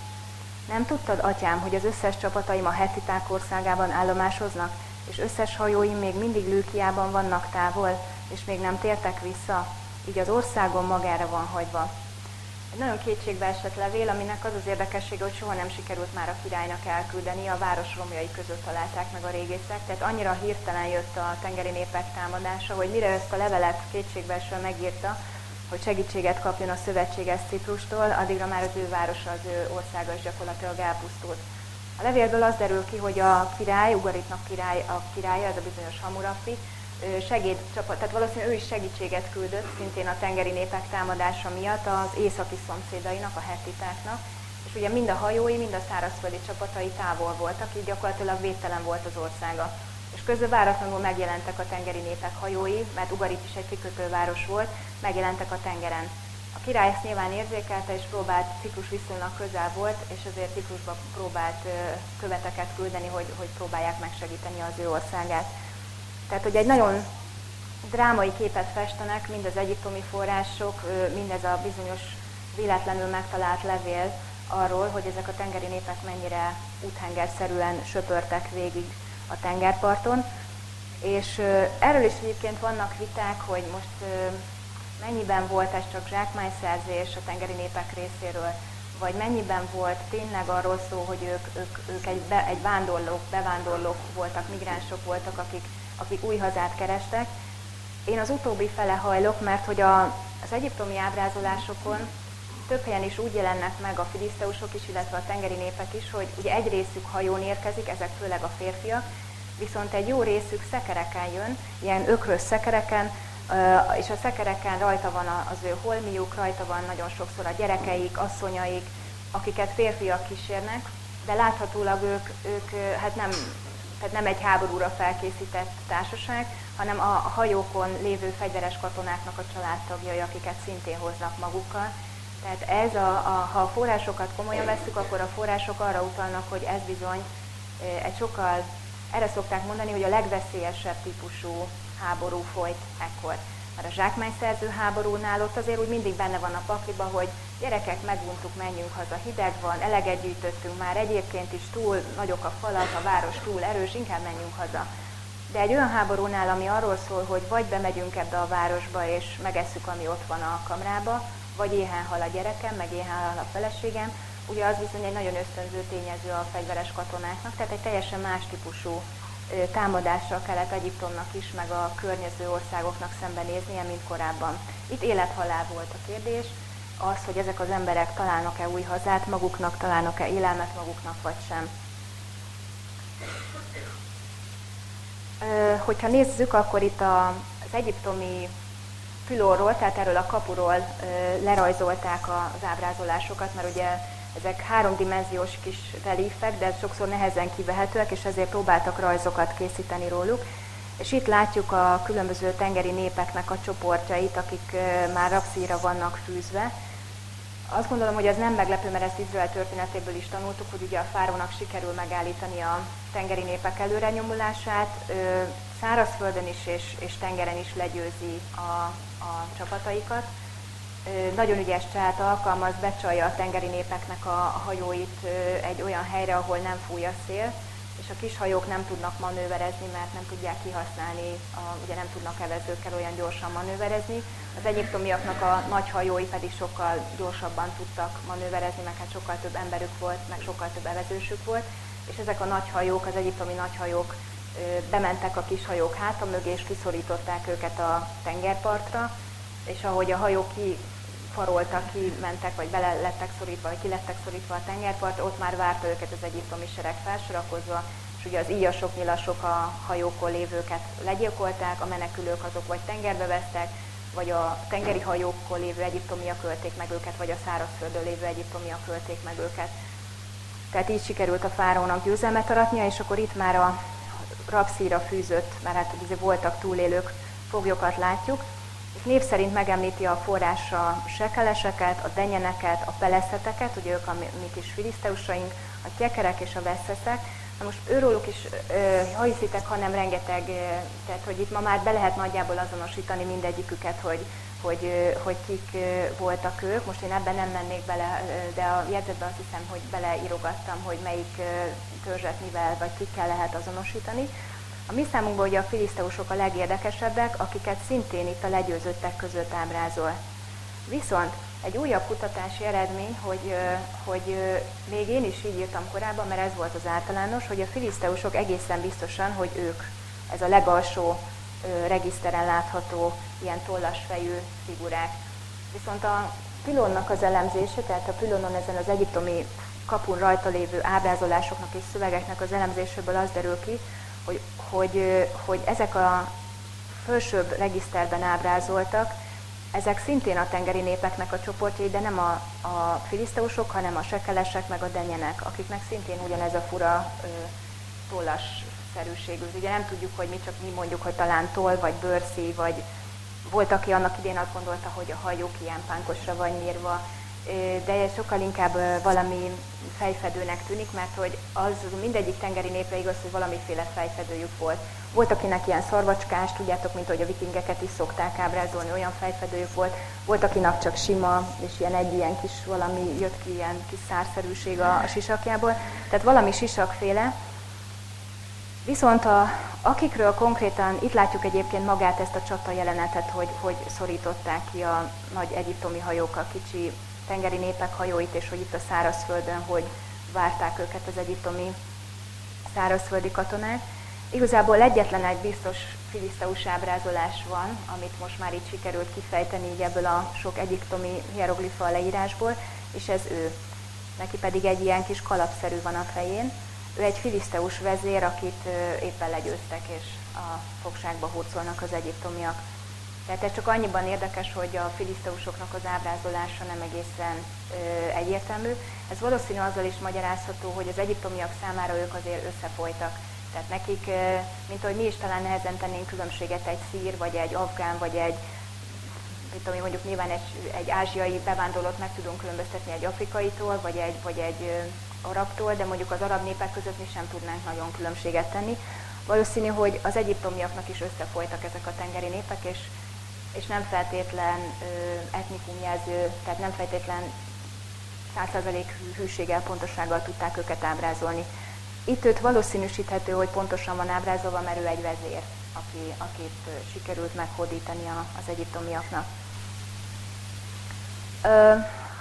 Nem tudtad, atyám, hogy az összes csapataim a hetiták országában állomásoznak, és összes hajóim még mindig Lőkiában vannak távol, és még nem tértek vissza, így az országon magára van hagyva. Egy nagyon kétségbe esett levél, aminek az az érdekessége, hogy soha nem sikerült már a királynak elküldeni, a város romjai között találták meg a régészek, tehát annyira hirtelen jött a tengeri népek támadása, hogy mire ezt a levelet kétségbeesve megírta, hogy segítséget kapjon a szövetséges Ciprustól, addigra már az ő városa, az ő országa is gyakorlatilag elpusztult. A levélből az derül ki, hogy a király, Ugaritnak király, a királya, ez a bizonyos Hamurapi, segédcsapat, tehát valószínűleg ő is segítséget küldött, szintén a tengeri népek támadása miatt az északi szomszédainak, a hetitáknak, és ugye mind a hajói, mind a szárazföldi csapatai távol voltak, így gyakorlatilag védtelen volt az országa. És közben váratlanul megjelentek a tengeri népek hajói, mert Ugarit is egy kikötőváros volt, megjelentek a tengeren. A király ezt nyilván érzékelte, és próbált, Ciprus viszonylag közel volt, és azért Ciprusba próbált követeket küldeni, hogy, hogy próbálják megsegíteni az ő országát. Tehát, hogy egy nagyon drámai képet festenek, mind az egyiptomi források, mindez a bizonyos véletlenül megtalált levél arról, hogy ezek a tengeri népek mennyire úthengerszerűen söpörtek végig a tengerparton. És erről is egyébként vannak viták, hogy most mennyiben volt ez csak zsákmányszerzés a tengeri népek részéről, vagy mennyiben volt tényleg arról szó, hogy ők, ők, ők egy, be, egy vándorlók, bevándorlók voltak, migránsok voltak, akik akik új hazát kerestek. Én az utóbbi fele hajlok, mert hogy a, az egyiptomi ábrázolásokon több helyen is úgy jelennek meg a filiszteusok is, illetve a tengeri népek is, hogy ugye egy részük hajón érkezik, ezek főleg a férfiak, viszont egy jó részük szekereken jön, ilyen ökrös szekereken, és a szekereken rajta van az ő holmiuk, rajta van nagyon sokszor a gyerekeik, asszonyaik, akiket férfiak kísérnek, de láthatólag ők, ők hát nem tehát nem egy háborúra felkészített társaság, hanem a hajókon lévő fegyveres katonáknak a családtagjai, akiket szintén hoznak magukkal. Tehát ez, a, a, ha a forrásokat komolyan veszük, akkor a források arra utalnak, hogy ez bizony egy sokkal, erre szokták mondani, hogy a legveszélyesebb típusú háború folyt ekkor. Mert a zsákmányszerző háborúnál ott azért úgy mindig benne van a pakliba, hogy gyerekek, meguntuk, menjünk haza, hideg van, eleget gyűjtöttünk már, egyébként is túl nagyok a falak, a város túl erős, inkább menjünk haza. De egy olyan háborúnál, ami arról szól, hogy vagy bemegyünk ebbe a városba, és megesszük, ami ott van a kamrába, vagy éhen hal a gyerekem, meg éhen hal a feleségem, ugye az bizony egy nagyon ösztönző tényező a fegyveres katonáknak, tehát egy teljesen más típusú támadásra kellett Egyiptomnak is, meg a környező országoknak szembenéznie, mint korábban. Itt élethalál volt a kérdés, az, hogy ezek az emberek találnak-e új hazát maguknak, találnak-e élelmet maguknak, vagy sem. Hogyha nézzük, akkor itt az egyiptomi fülorról, tehát erről a kapuról lerajzolták az ábrázolásokat, mert ugye ezek háromdimenziós kis relífek, de sokszor nehezen kivehetőek, és ezért próbáltak rajzokat készíteni róluk. És itt látjuk a különböző tengeri népeknek a csoportjait, akik már rapszíra vannak fűzve. Azt gondolom, hogy ez nem meglepő, mert ezt Izrael történetéből is tanultuk, hogy ugye a fárónak sikerül megállítani a tengeri népek előrenyomulását, szárazföldön is és, és tengeren is legyőzi a, a csapataikat nagyon ügyes csát alkalmaz, becsalja a tengeri népeknek a hajóit egy olyan helyre, ahol nem fúj a szél, és a kis hajók nem tudnak manőverezni, mert nem tudják kihasználni, a, ugye nem tudnak evezőkkel olyan gyorsan manőverezni. Az egyiptomiaknak a nagy hajói pedig sokkal gyorsabban tudtak manőverezni, meg hát sokkal több emberük volt, meg sokkal több evezősük volt, és ezek a nagy hajók, az egyiptomi nagy hajók bementek a kis hajók háta mögé, és kiszorították őket a tengerpartra, és ahogy a hajók kifaroltak, kimentek, vagy bele lettek szorítva, vagy ki lettek szorítva a tengerpart, ott már várta őket az egyiptomi sereg felsorakozva, és ugye az íjasok, nyilasok a hajókon lévőket legyilkolták, a menekülők azok vagy tengerbe vesztek, vagy a tengeri hajókon lévő egyiptomiak ölték meg őket, vagy a szárazföldön lévő egyiptomiak ölték meg őket. Tehát így sikerült a fárónak győzelmet aratnia, és akkor itt már a rapszíra fűzött, mert hát voltak túlélők, foglyokat látjuk, név szerint megemlíti a forrása sekeleseket, a denyeneket, a peleszeteket, ugye ők a mi kis filiszteusaink, a tjekerek és a veszeszek. Na most őróluk is, ha hiszitek, hanem rengeteg, tehát hogy itt ma már be lehet nagyjából azonosítani mindegyiküket, hogy, hogy, hogy kik voltak ők. Most én ebben nem mennék bele, de a jegyzetben azt hiszem, hogy beleírogattam, hogy melyik törzset mivel vagy kikkel lehet azonosítani. A mi számunkban ugye a filiszteusok a legérdekesebbek, akiket szintén itt a legyőzöttek között ábrázol. Viszont egy újabb kutatási eredmény, hogy, hogy még én is így írtam korábban, mert ez volt az általános, hogy a filiszteusok egészen biztosan, hogy ők, ez a legalsó regiszteren látható ilyen tollas fejű figurák. Viszont a pilonnak az elemzése, tehát a pilonon ezen az egyiptomi kapun rajta lévő ábrázolásoknak és szövegeknek az elemzéséből az derül ki, hogy, hogy, hogy ezek a felsőbb regiszterben ábrázoltak, ezek szintén a tengeri népeknek a csoportjai, de nem a, a filiszteusok, hanem a sekelesek meg a denyenek, akiknek szintén ugyanez a fura ö, tollas szerűségű. Ugye nem tudjuk, hogy mi csak mi mondjuk, hogy talán toll, vagy bőrszív, vagy volt, aki annak idén azt gondolta, hogy a hajók ilyen pánkosra van nyírva, de sokkal inkább valami fejfedőnek tűnik, mert hogy az mindegyik tengeri népre igaz, hogy valamiféle fejfedőjük volt. Volt, akinek ilyen szarvacskás, tudjátok, mint hogy a vikingeket is szokták ábrázolni, olyan fejfedőjük volt. Volt, akinek csak sima, és ilyen egy ilyen kis valami jött ki, ilyen kis szárszerűség a, a sisakjából. Tehát valami sisakféle. Viszont a, akikről konkrétan, itt látjuk egyébként magát ezt a csata jelenetet, hogy, hogy szorították ki a nagy egyiptomi hajók a kicsi tengeri népek hajóit, és hogy itt a szárazföldön, hogy várták őket az egyiptomi szárazföldi katonák. Igazából egyetlen egy biztos filiszteus ábrázolás van, amit most már itt sikerült kifejteni így ebből a sok egyiptomi hieroglifa leírásból, és ez ő. Neki pedig egy ilyen kis kalapszerű van a fején. Ő egy filiszteus vezér, akit éppen legyőztek, és a fogságba hurcolnak az egyiptomiak. Tehát ez csak annyiban érdekes, hogy a filiszteusoknak az ábrázolása nem egészen ö, egyértelmű. Ez valószínű azzal is magyarázható, hogy az egyiptomiak számára ők azért összefolytak. Tehát nekik, ö, mint ahogy mi is talán nehezen tennénk különbséget egy szír, vagy egy afgán, vagy egy mit tudom, mondjuk nyilván egy, egy ázsiai bevándorlót meg tudunk különböztetni egy afrikaitól, vagy egy, vagy egy ö, arabtól, de mondjuk az arab népek között mi sem tudnánk nagyon különbséget tenni. Valószínű, hogy az egyiptomiaknak is összefolytak ezek a tengeri népek, és és nem feltétlen etnikum jelző, tehát nem feltétlen 100% hűséggel, pontosággal tudták őket ábrázolni. Itt őt valószínűsíthető, hogy pontosan van ábrázolva, mert ő egy vezér, aki, akit sikerült meghódítani az egyiptomiaknak.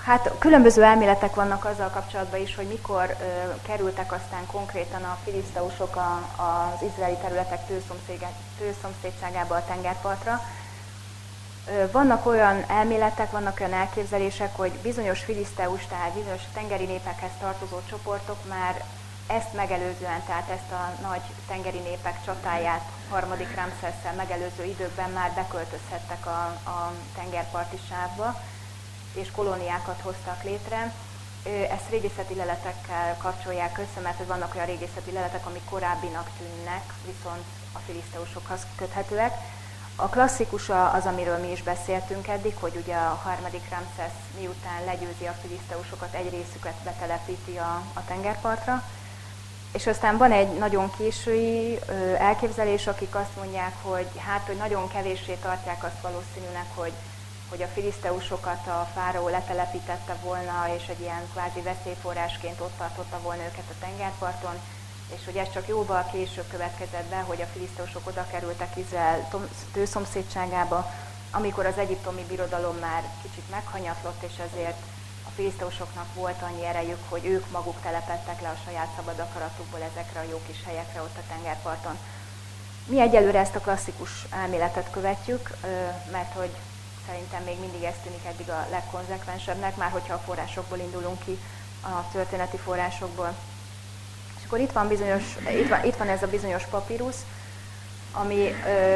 Hát különböző elméletek vannak azzal kapcsolatban is, hogy mikor ö, kerültek aztán konkrétan a filiszteusok a, az izraeli területek tőszomszédságába a tengerpartra. Vannak olyan elméletek, vannak olyan elképzelések, hogy bizonyos filiszteus, tehát bizonyos tengeri népekhez tartozó csoportok már ezt megelőzően, tehát ezt a nagy tengeri népek csatáját harmadik Ramszesszel megelőző időkben már beköltözhettek a, a tengerparti sávba, és kolóniákat hoztak létre. Ezt régészeti leletekkel kapcsolják össze, mert vannak olyan régészeti leletek, amik korábbinak tűnnek, viszont a filiszteusokhoz köthetőek a klasszikus az, amiről mi is beszéltünk eddig, hogy ugye a harmadik Ramszesz miután legyőzi a filiszteusokat, egy részüket betelepíti a, a tengerpartra, és aztán van egy nagyon késői elképzelés, akik azt mondják, hogy hát, hogy nagyon kevéssé tartják azt valószínűleg, hogy, hogy a filiszteusokat a fáraó letelepítette volna, és egy ilyen kvázi veszélyforrásként ott tartotta volna őket a tengerparton, és hogy ez csak jóval később következett be, hogy a filiszteusok oda kerültek Izrael tőszomszédságába, amikor az egyiptomi birodalom már kicsit meghanyatlott, és ezért a filiszteusoknak volt annyi erejük, hogy ők maguk telepettek le a saját szabad akaratukból ezekre a jó kis helyekre ott a tengerparton. Mi egyelőre ezt a klasszikus elméletet követjük, mert hogy szerintem még mindig ez tűnik eddig a legkonzekvensebbnek, már hogyha a forrásokból indulunk ki, a történeti forrásokból akkor itt van, bizonyos, itt van, itt van ez a bizonyos papírus, ami, ö,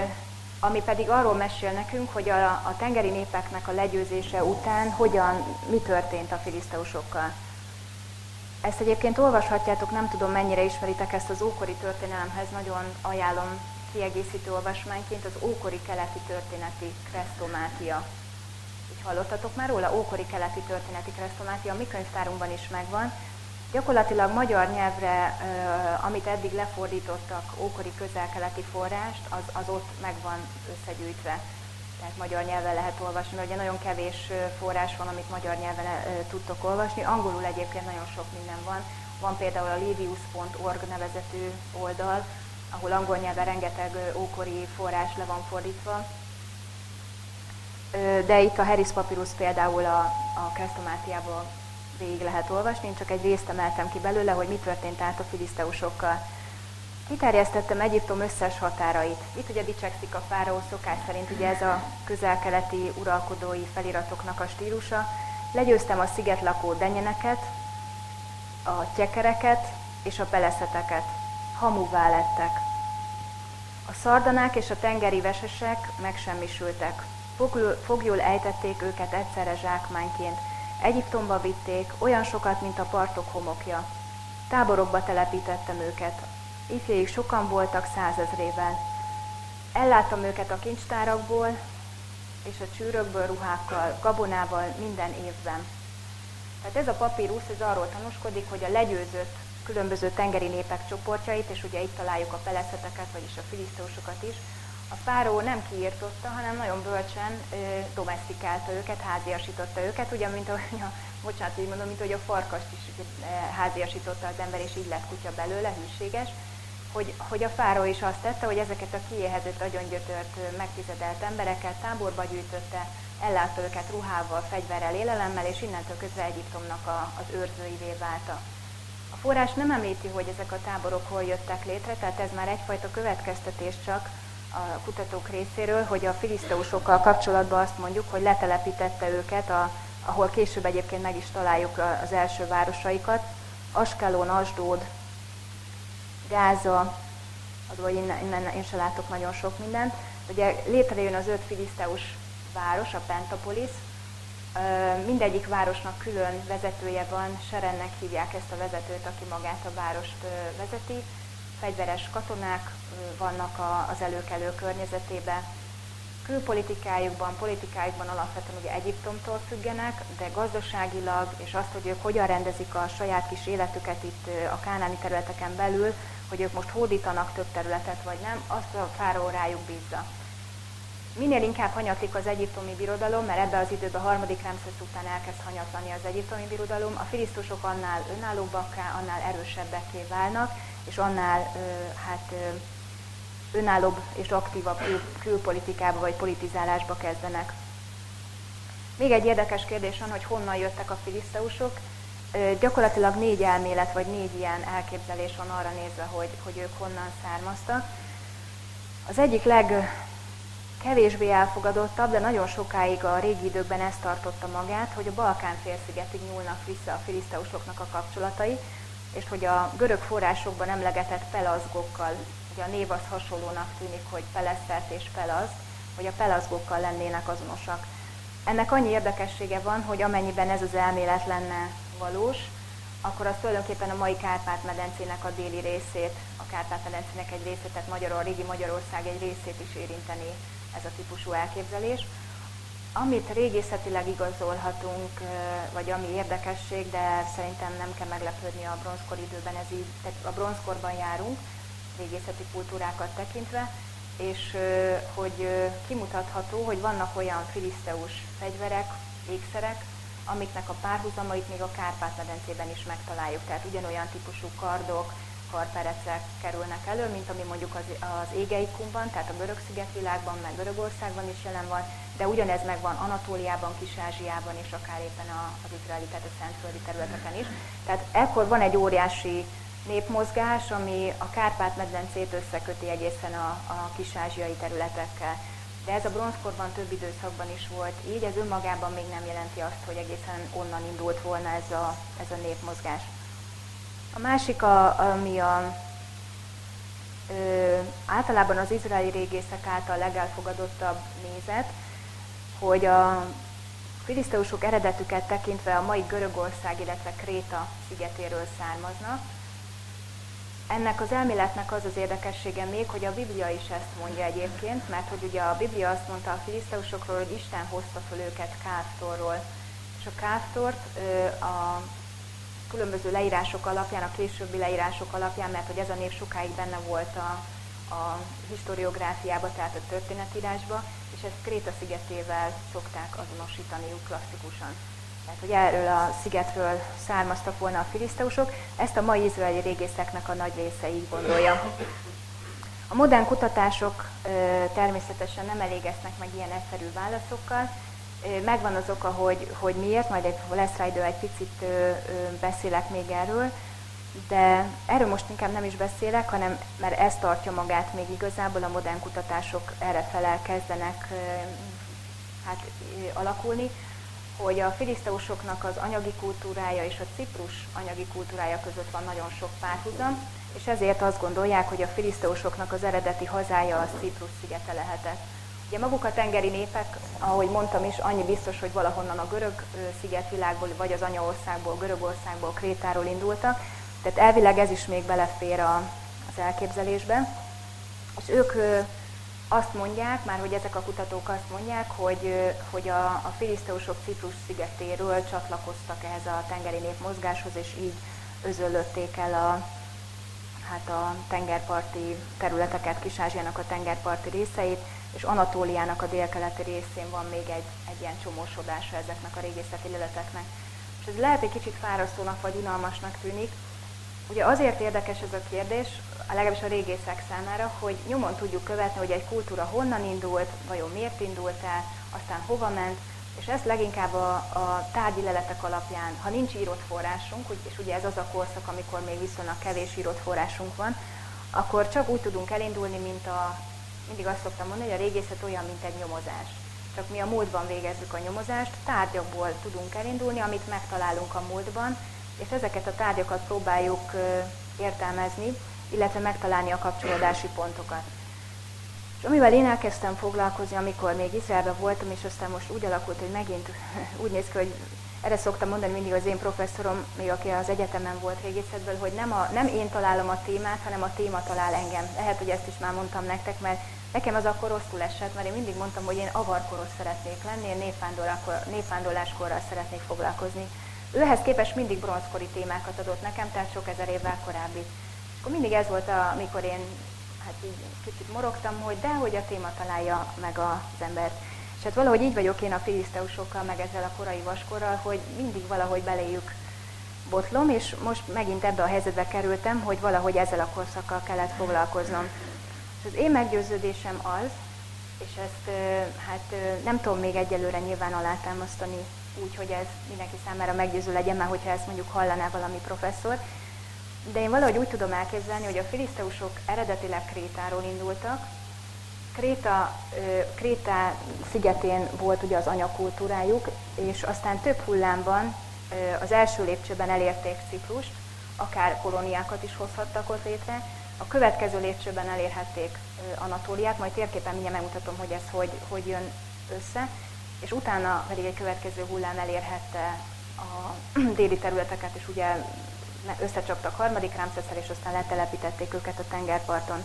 ami pedig arról mesél nekünk, hogy a, a tengeri népeknek a legyőzése után hogyan, mi történt a filiszteusokkal. Ezt egyébként olvashatjátok, nem tudom mennyire ismeritek ezt az ókori történelemhez, nagyon ajánlom kiegészítő olvasmányként, az ókori keleti történeti kresztomátia. Így hallottatok már róla? Ókori keleti történeti kresztomátia, a mi könyvtárunkban is megvan, Gyakorlatilag magyar nyelvre, amit eddig lefordítottak ókori közel-keleti forrást, az, az ott meg van összegyűjtve. Tehát magyar nyelven lehet olvasni, mert ugye nagyon kevés forrás van, amit magyar nyelven tudtok olvasni. Angolul egyébként nagyon sok minden van. Van például a livius.org nevezetű oldal, ahol angol nyelven rengeteg ókori forrás le van fordítva. De itt a Harris Papyrus például a, a Kresztomátiában végig lehet olvasni, én csak egy részt emeltem ki belőle, hogy mi történt át a filiszteusokkal. Kiterjesztettem Egyiptom összes határait. Itt ugye dicsekszik a fáraó szokás szerint, ugye ez a közel-keleti uralkodói feliratoknak a stílusa. Legyőztem a szigetlakó denyeneket, a tyekereket és a peleszeteket. Hamuvá lettek. A szardanák és a tengeri vesesek megsemmisültek. Fogjul ejtették őket egyszerre zsákmányként, Egyiptomba vitték, olyan sokat, mint a partok homokja. Táborokba telepítettem őket. Ifjaik sokan voltak százezrével. Elláttam őket a kincstárakból, és a csűrökből, ruhákkal, gabonával minden évben. Tehát ez a papírus, ez arról tanúskodik, hogy a legyőzött különböző tengeri népek csoportjait, és ugye itt találjuk a peleszeteket, vagyis a filisztósokat is, a fáró nem kiírtotta, hanem nagyon bölcsen ö, domestikálta őket, háziasította őket, ugye, mint a, a bocsánat, így mondom, mint hogy a farkast is háziasította az ember, és így lett kutya belőle, hűséges, hogy, hogy a fáró is azt tette, hogy ezeket a kiéhezett, agyongyötört, megtizedelt embereket táborba gyűjtötte, ellátta őket ruhával, fegyverrel, élelemmel, és innentől közben Egyiptomnak a, az őrzőivé válta. A forrás nem említi, hogy ezek a táborok hol jöttek létre, tehát ez már egyfajta következtetés csak, a kutatók részéről, hogy a filiszteusokkal kapcsolatban azt mondjuk, hogy letelepítette őket, a, ahol később egyébként meg is találjuk az első városaikat, Askelon, Asdód, Gáza, azból innen, innen én sem látok nagyon sok mindent. Ugye létrejön az öt filiszteus város, a Pentapolis, mindegyik városnak külön vezetője van, Serennek hívják ezt a vezetőt, aki magát a várost vezeti fegyveres katonák vannak az előkelő környezetében. Külpolitikájukban, politikájukban alapvetően ugye Egyiptomtól függenek, de gazdaságilag, és azt, hogy ők hogyan rendezik a saját kis életüket itt a kánáni területeken belül, hogy ők most hódítanak több területet vagy nem, azt a fáraó rájuk bízza. Minél inkább hanyatlik az egyiptomi birodalom, mert ebbe az időben a harmadik Ramszesz után elkezd hanyatlani az egyiptomi birodalom, a filisztusok annál önállóbbakká, annál erősebbekké válnak, és annál hát, önállóbb és aktívabb kül- külpolitikába vagy politizálásba kezdenek. Még egy érdekes kérdés van, hogy honnan jöttek a filiszteusok. Gyakorlatilag négy elmélet vagy négy ilyen elképzelés van arra nézve, hogy, hogy ők honnan származtak. Az egyik legkevésbé elfogadottabb, de nagyon sokáig a régi időkben ezt tartotta magát, hogy a Balkán félszigetig nyúlnak vissza a filiszteusoknak a kapcsolatai, és hogy a görög forrásokban emlegetett pelazgokkal, ugye a név az hasonlónak tűnik, hogy pelesztert és pelaz, hogy a pelazgokkal lennének azonosak. Ennek annyi érdekessége van, hogy amennyiben ez az elmélet lenne valós, akkor az tulajdonképpen a mai Kárpát-medencének a déli részét, a Kárpát-medencének egy részét, tehát Magyarország, régi Magyarország egy részét is érinteni ez a típusú elképzelés. Amit régészetileg igazolhatunk, vagy ami érdekesség, de szerintem nem kell meglepődni a bronzkor időben, ez így, tehát a bronzkorban járunk, régészeti kultúrákat tekintve, és hogy kimutatható, hogy vannak olyan filiszteus fegyverek, ékszerek, amiknek a párhuzamait még a Kárpát-medencében is megtaláljuk. Tehát ugyanolyan típusú kardok, karperecek kerülnek elő, mint ami mondjuk az, az égeikumban, tehát a görög szigetvilágban, meg Görögországban is jelen van, de ugyanez megvan Anatóliában, Kis-Ázsiában és akár éppen az izraeli, tehát a szentföldi területeken is. Tehát ekkor van egy óriási népmozgás, ami a Kárpát-medencét összeköti egészen a, a kis-ázsiai területekkel. De ez a bronzkorban több időszakban is volt így, ez önmagában még nem jelenti azt, hogy egészen onnan indult volna ez a, ez a népmozgás. A másik, a, ami a, ö, általában az izraeli régészek által legelfogadottabb nézet, hogy a filiszteusok eredetüket tekintve a mai Görögország, illetve Kréta szigetéről származnak. Ennek az elméletnek az az érdekessége még, hogy a Biblia is ezt mondja egyébként, mert hogy ugye a Biblia azt mondta a filiszteusokról, hogy Isten hozta föl őket Káftorról. És a Káftort a különböző leírások alapján, a későbbi leírások alapján, mert hogy ez a név sokáig benne volt a, a historiográfiába, tehát a történetírásba, és ezt Kréta szigetével szokták azonosítaniuk klasszikusan. Tehát, hogy erről a szigetről származtak volna a filiszteusok, ezt a mai izraeli régészeknek a nagy része így gondolja. A modern kutatások természetesen nem elégeznek meg ilyen egyszerű válaszokkal. Megvan az oka, hogy, hogy miért, majd egy, lesz rá idő, egy picit beszélek még erről, de erről most inkább nem is beszélek, hanem mert ez tartja magát még igazából, a modern kutatások erre felel kezdenek hát, alakulni, hogy a filiszteusoknak az anyagi kultúrája és a Ciprus anyagi kultúrája között van nagyon sok párhuzam, és ezért azt gondolják, hogy a filiszteusoknak az eredeti hazája a Ciprus szigete lehetett. Ugye maguk a tengeri népek, ahogy mondtam is, annyi biztos, hogy valahonnan a görög szigetvilágból, vagy az anyaországból, Görögországból, Krétáról indultak, tehát elvileg ez is még belefér a, az elképzelésbe. És ők azt mondják, már hogy ezek a kutatók azt mondják, hogy, hogy a, a filiszteusok Ciprus szigetéről csatlakoztak ehhez a tengeri népmozgáshoz, és így özöllötték el a, hát a tengerparti területeket, Kis-Ázsiának a tengerparti részeit, és Anatóliának a délkeleti részén van még egy, egy ilyen csomósodása ezeknek a régészeti leleteknek. És ez lehet egy kicsit fárasztónak vagy unalmasnak tűnik, Ugye azért érdekes ez a kérdés, legalábbis a régészek számára, hogy nyomon tudjuk követni, hogy egy kultúra honnan indult, vajon miért indult el, aztán hova ment, és ezt leginkább a, a tárgyi leletek alapján, ha nincs írott forrásunk, és ugye ez az a korszak, amikor még viszonylag kevés írott forrásunk van, akkor csak úgy tudunk elindulni, mint a, mindig azt szoktam mondani, hogy a régészet olyan, mint egy nyomozás. Csak mi a múltban végezzük a nyomozást, tárgyakból tudunk elindulni, amit megtalálunk a múltban, és ezeket a tárgyakat próbáljuk értelmezni, illetve megtalálni a kapcsolódási pontokat. És amivel én elkezdtem foglalkozni, amikor még Izraelben voltam, és aztán most úgy alakult, hogy megint úgy néz ki, hogy erre szoktam mondani mindig az én professzorom, még aki az egyetemen volt régészetből, hogy nem, a, nem én találom a témát, hanem a téma talál engem. Lehet, hogy ezt is már mondtam nektek, mert nekem az akkor rosszul esett, mert én mindig mondtam, hogy én avarkoros szeretnék lenni, én népvándorláskorral szeretnék foglalkozni. Őhez képest mindig bronzkori témákat adott nekem, tehát sok ezer évvel korábbi. És akkor mindig ez volt, a, amikor én hát így kicsit morogtam, hogy de hogy a téma találja meg az embert. És hát valahogy így vagyok én a filiszteusokkal, meg ezzel a korai vaskorral, hogy mindig valahogy beléjük botlom, és most megint ebbe a helyzetbe kerültem, hogy valahogy ezzel a korszakkal kellett foglalkoznom. És az én meggyőződésem az, és ezt hát nem tudom még egyelőre nyilván alátámasztani úgy, hogy ez mindenki számára meggyőző legyen, már hogyha ezt mondjuk hallaná valami professzor. De én valahogy úgy tudom elképzelni, hogy a filiszteusok eredetileg Krétáról indultak. Kréta, Kréta szigetén volt ugye az anyakultúrájuk, és aztán több hullámban az első lépcsőben elérték Ciprust, akár kolóniákat is hozhattak ott létre, a következő lépcsőben elérhették Anatóliát, majd térképen mindjárt megmutatom, hogy ez hogy, hogy jön össze, és utána pedig egy következő hullám elérhette a déli területeket, és ugye összecsaptak harmadik rámszeszel, és aztán letelepítették őket a tengerparton.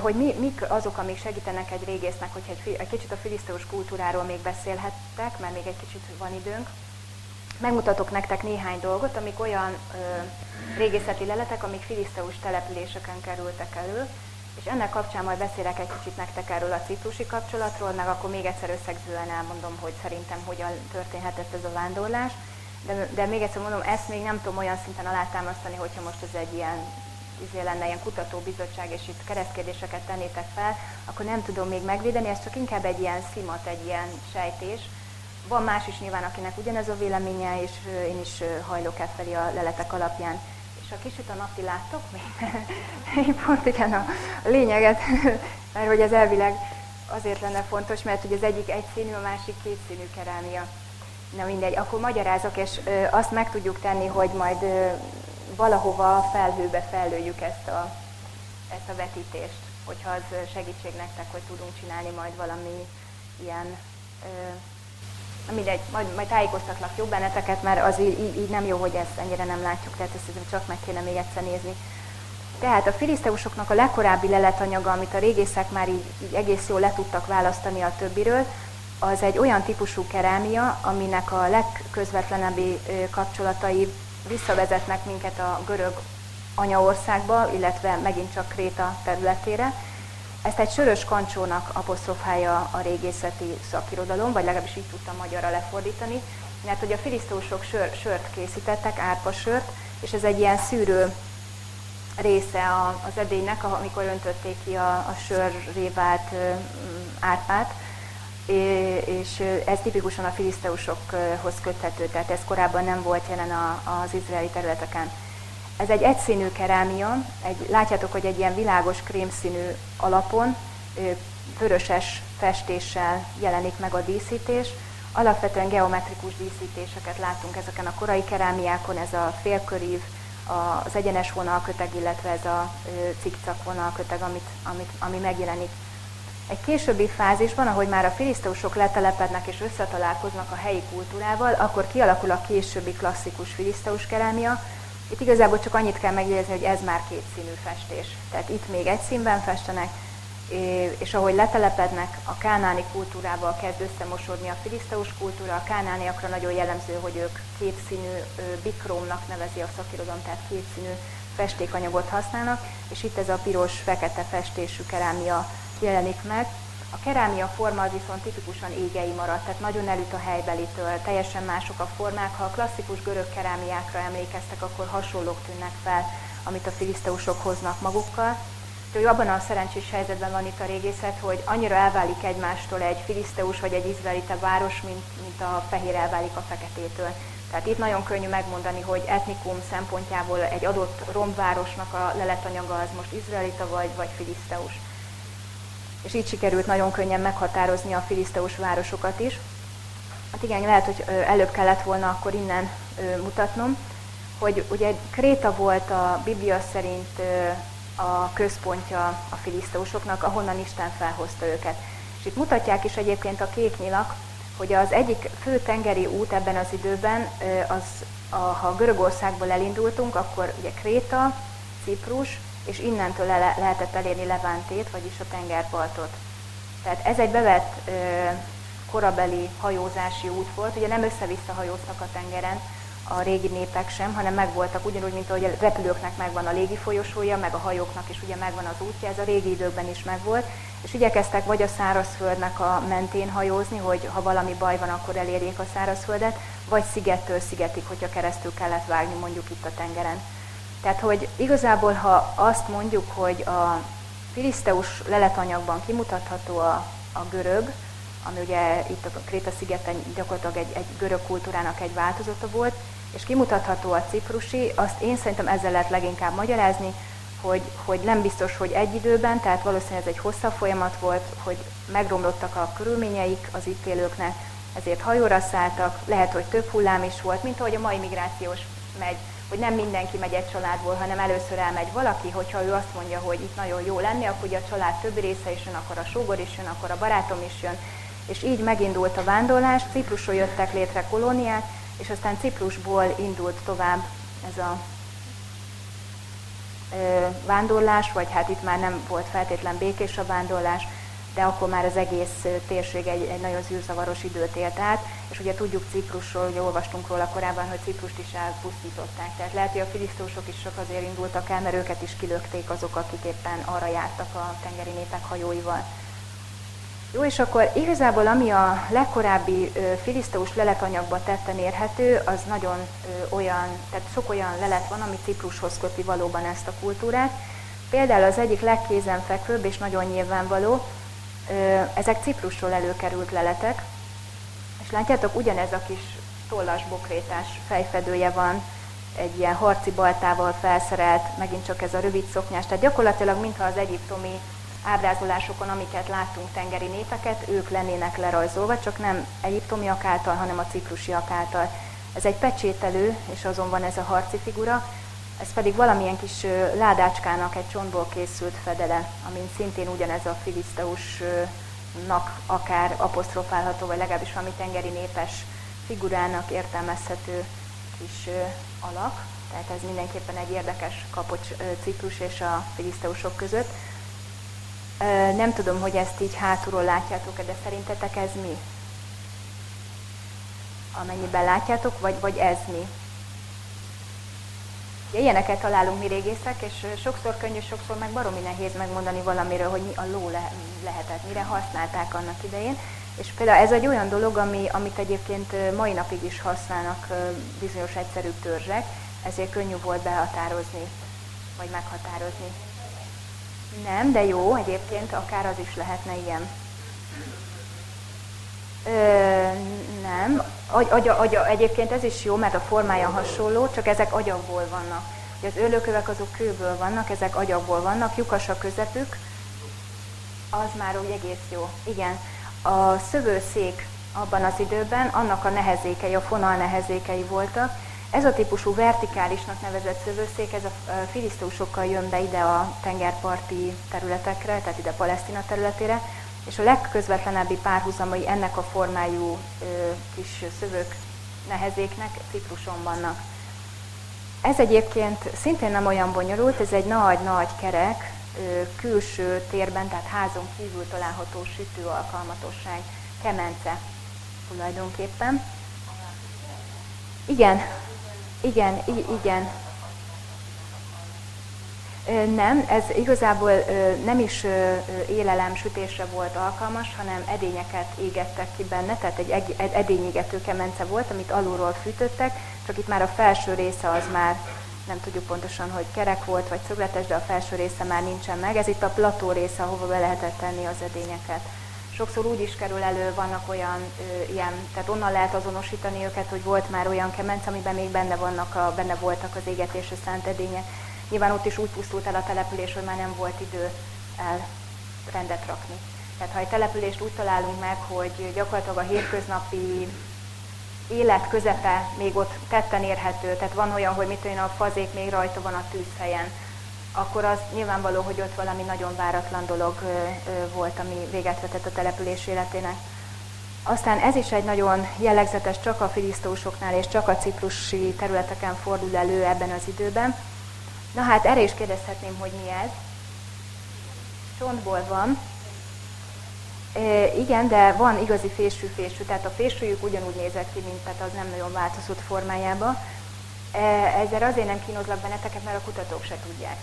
Hogy mi, mik azok, amik segítenek egy régésznek, hogyha egy, egy kicsit a filiszteus kultúráról még beszélhettek, mert még egy kicsit van időnk. Megmutatok nektek néhány dolgot, amik olyan ö, régészeti leletek, amik filiszteus településeken kerültek elő, és ennek kapcsán majd beszélek egy kicsit nektek erről a ciprusi kapcsolatról, meg akkor még egyszer összegzően elmondom, hogy szerintem hogyan történhetett ez a vándorlás. De, de még egyszer mondom, ezt még nem tudom olyan szinten alátámasztani, hogyha most ez egy ilyen izé lenne ilyen kutatóbizottság, és itt keresztkérdéseket tennétek fel, akkor nem tudom még megvédeni, ez csak inkább egy ilyen szimat, egy ilyen sejtés. Van más is nyilván, akinek ugyanez a véleménye, és én is hajlok e felé a leletek alapján és a kicsit a napi láttok még? Én pont igen a lényeget, mert hogy ez elvileg azért lenne fontos, mert hogy az egyik egy színű, a másik két színű kerámia. Na mindegy, akkor magyarázok, és azt meg tudjuk tenni, hogy majd valahova felhőbe fellőjük ezt a, ezt a vetítést, hogyha az segítség nektek, hogy tudunk csinálni majd valami ilyen ö, mindegy, majd, majd tájékoztatlak jobb benneteket, mert az így, így, így nem jó, hogy ezt ennyire nem látjuk, tehát ezt csak meg kéne még egyszer nézni. Tehát a filiszteusoknak a legkorábbi leletanyaga, amit a régészek már így, így egész jól le tudtak választani a többiről, az egy olyan típusú kerámia, aminek a legközvetlenebbi kapcsolatai visszavezetnek minket a görög anyaországba, illetve megint csak Kréta területére. Ezt egy sörös kancsónak apostrofálja a régészeti szakirodalom, vagy legalábbis így tudtam magyarra lefordítani, mert hogy a filisztósok sör, sört készítettek, árpasört, és ez egy ilyen szűrő része az edénynek, amikor öntötték ki a, a sörré vált árpát, és ez tipikusan a filiszteusokhoz köthető, tehát ez korábban nem volt jelen az izraeli területeken. Ez egy egyszínű kerámia, egy, látjátok, hogy egy ilyen világos krémszínű alapon, vöröses festéssel jelenik meg a díszítés. Alapvetően geometrikus díszítéseket látunk ezeken a korai kerámiákon, ez a félkörív, az egyenes vonalköteg, illetve ez a cikcak vonalköteg, amit, amit, ami megjelenik. Egy későbbi fázisban, ahogy már a filiszteusok letelepednek és összetalálkoznak a helyi kultúrával, akkor kialakul a későbbi klasszikus filiszteus kerámia, itt igazából csak annyit kell megjegyezni, hogy ez már kétszínű festés. Tehát itt még egy színben festenek, és ahogy letelepednek, a kánáni kultúrával kezd összemosodni a filiszteus kultúra, a kánániakra nagyon jellemző, hogy ők kétszínű bikrómnak nevezi a szakirodalom, tehát kétszínű festékanyagot használnak, és itt ez a piros-fekete festésű kerámia jelenik meg, a kerámia forma viszont tipikusan égei maradt, tehát nagyon elüt a helybelitől, teljesen mások a formák. Ha a klasszikus görög kerámiákra emlékeztek, akkor hasonlók tűnnek fel, amit a filiszteusok hoznak magukkal. De hogy abban a szerencsés helyzetben van itt a régészet, hogy annyira elválik egymástól egy filiszteus vagy egy izraelite város, mint, mint a fehér elválik a feketétől. Tehát itt nagyon könnyű megmondani, hogy etnikum szempontjából egy adott rombvárosnak a leletanyaga az most izraelita vagy, vagy filiszteus és így sikerült nagyon könnyen meghatározni a filiszteus városokat is. Hát igen, lehet, hogy előbb kellett volna akkor innen mutatnom, hogy ugye Kréta volt a Biblia szerint a központja a filiszteusoknak, ahonnan Isten felhozta őket. És itt mutatják is egyébként a kék nyilak, hogy az egyik fő tengeri út ebben az időben, az, a, ha Görögországból elindultunk, akkor ugye Kréta, Ciprus, és innentől le- lehetett elérni Levántét, vagyis a tengerpartot. Tehát ez egy bevett ö, korabeli hajózási út volt, ugye nem össze-vissza hajóztak a tengeren, a régi népek sem, hanem megvoltak ugyanúgy, mint ahogy a repülőknek megvan a légi folyosója, meg a hajóknak is ugye megvan az útja, ez a régi időkben is megvolt, és igyekeztek vagy a szárazföldnek a mentén hajózni, hogy ha valami baj van, akkor elérjék a szárazföldet, vagy szigettől szigetig, hogyha keresztül kellett vágni mondjuk itt a tengeren. Tehát, hogy igazából, ha azt mondjuk, hogy a filiszteus leletanyagban kimutatható a, a görög, ami ugye itt a Kréta szigeten gyakorlatilag egy, egy görög kultúrának egy változata volt, és kimutatható a ciprusi, azt én szerintem ezzel lehet leginkább magyarázni, hogy, hogy nem biztos, hogy egy időben, tehát valószínűleg ez egy hosszabb folyamat volt, hogy megromlottak a körülményeik az itt élőknek, ezért hajóra szálltak, lehet, hogy több hullám is volt, mint ahogy a mai migrációs megy hogy nem mindenki megy egy családból, hanem először elmegy valaki, hogyha ő azt mondja, hogy itt nagyon jó lenni, akkor ugye a család többi része is jön, akkor a sógor is jön, akkor a barátom is jön. És így megindult a vándorlás, Ciprusról jöttek létre kolóniák, és aztán Ciprusból indult tovább ez a vándorlás, vagy hát itt már nem volt feltétlen békés a vándorlás, de akkor már az egész térség egy, egy nagyon zűrzavaros időt élt át, és ugye tudjuk Ciprusról, ugye olvastunk róla korábban, hogy Ciprust is elpusztították. Tehát lehet, hogy a filisztósok is csak azért indultak el, mert őket is kilökték azok, akik éppen arra jártak a tengeri népek hajóival. Jó, és akkor igazából ami a legkorábbi filiszteus leletanyagba tetten érhető, az nagyon olyan, tehát sok olyan lelet van, ami Ciprushoz köti valóban ezt a kultúrát. Például az egyik legkézenfekvőbb és nagyon nyilvánvaló, ezek Ciprusról előkerült leletek, és látjátok, ugyanez a kis tollas bokrétás fejfedője van, egy ilyen harci baltával felszerelt, megint csak ez a rövid szoknyás, tehát gyakorlatilag mintha az egyiptomi ábrázolásokon, amiket láttunk tengeri népeket, ők lennének lerajzolva, csak nem egyiptomiak által, hanem a ciprusiak által. Ez egy pecsételő, és azon van ez a harci figura, ez pedig valamilyen kis ládácskának egy csontból készült fedele, amin szintén ugyanez a filiszteusnak akár apostrofálható, vagy legalábbis valami tengeri népes figurának értelmezhető kis alak. Tehát ez mindenképpen egy érdekes kapocs ciklus és a filiszteusok között. Nem tudom, hogy ezt így hátulról látjátok-e, de szerintetek ez mi? amennyiben látjátok, vagy, vagy ez mi. Ilyeneket találunk mi régészek, és sokszor könnyű, sokszor meg baromi nehéz megmondani valamiről, hogy mi a ló le- lehetett, mire használták annak idején. És például ez egy olyan dolog, ami, amit egyébként mai napig is használnak bizonyos egyszerű törzsek, ezért könnyű volt behatározni, vagy meghatározni. Nem, de jó, egyébként akár az is lehetne ilyen. Ö, nem. Agy, agy, agy, egyébként ez is jó, mert a formája hasonló, csak ezek agyagból vannak. Ugye az ölőkövek azok kőből vannak, ezek agyagból vannak, lyukas a közepük, az már úgy egész jó. Igen. A szövőszék abban az időben, annak a nehezékei, a fonal nehezékei voltak. Ez a típusú vertikálisnak nevezett szövőszék, ez a filisztósokkal jön be ide a tengerparti területekre, tehát ide Palesztina területére, és a legközvetlenebbi párhuzamai ennek a formájú ö, kis szövők nehezéknek Cipruson vannak. Ez egyébként szintén nem olyan bonyolult, ez egy nagy-nagy kerek, ö, külső térben, tehát házon kívül található sütő alkalmatosság, kemence tulajdonképpen. Igen, igen, igen, nem, ez igazából nem is élelem sütésre volt alkalmas, hanem edényeket égettek ki benne, tehát egy edényégető kemence volt, amit alulról fűtöttek, csak itt már a felső része az már nem tudjuk pontosan, hogy kerek volt vagy szögletes, de a felső része már nincsen meg. Ez itt a plató része, ahova be lehetett tenni az edényeket. Sokszor úgy is kerül elő, vannak olyan ö, ilyen, tehát onnan lehet azonosítani őket, hogy volt már olyan kemence, amiben még benne, vannak a, benne voltak az égetésre szánt edények. Nyilván ott is úgy pusztult el a település, hogy már nem volt idő el rendet rakni. Tehát ha egy települést úgy találunk meg, hogy gyakorlatilag a hétköznapi élet közepe még ott tetten érhető, tehát van olyan, hogy mit olyan a fazék még rajta van a tűzhelyen, akkor az nyilvánvaló, hogy ott valami nagyon váratlan dolog volt, ami véget vetett a település életének. Aztán ez is egy nagyon jellegzetes, csak a filisztósoknál és csak a ciprusi területeken fordul elő ebben az időben, Na hát erre is kérdezhetném, hogy mi ez. Csontból van. E, igen, de van igazi fésű-fésű, tehát a fésűjük ugyanúgy nézett ki, mint tehát az nem nagyon változott formájába. E, ezzel azért nem kínozlak benneteket, mert a kutatók se tudják.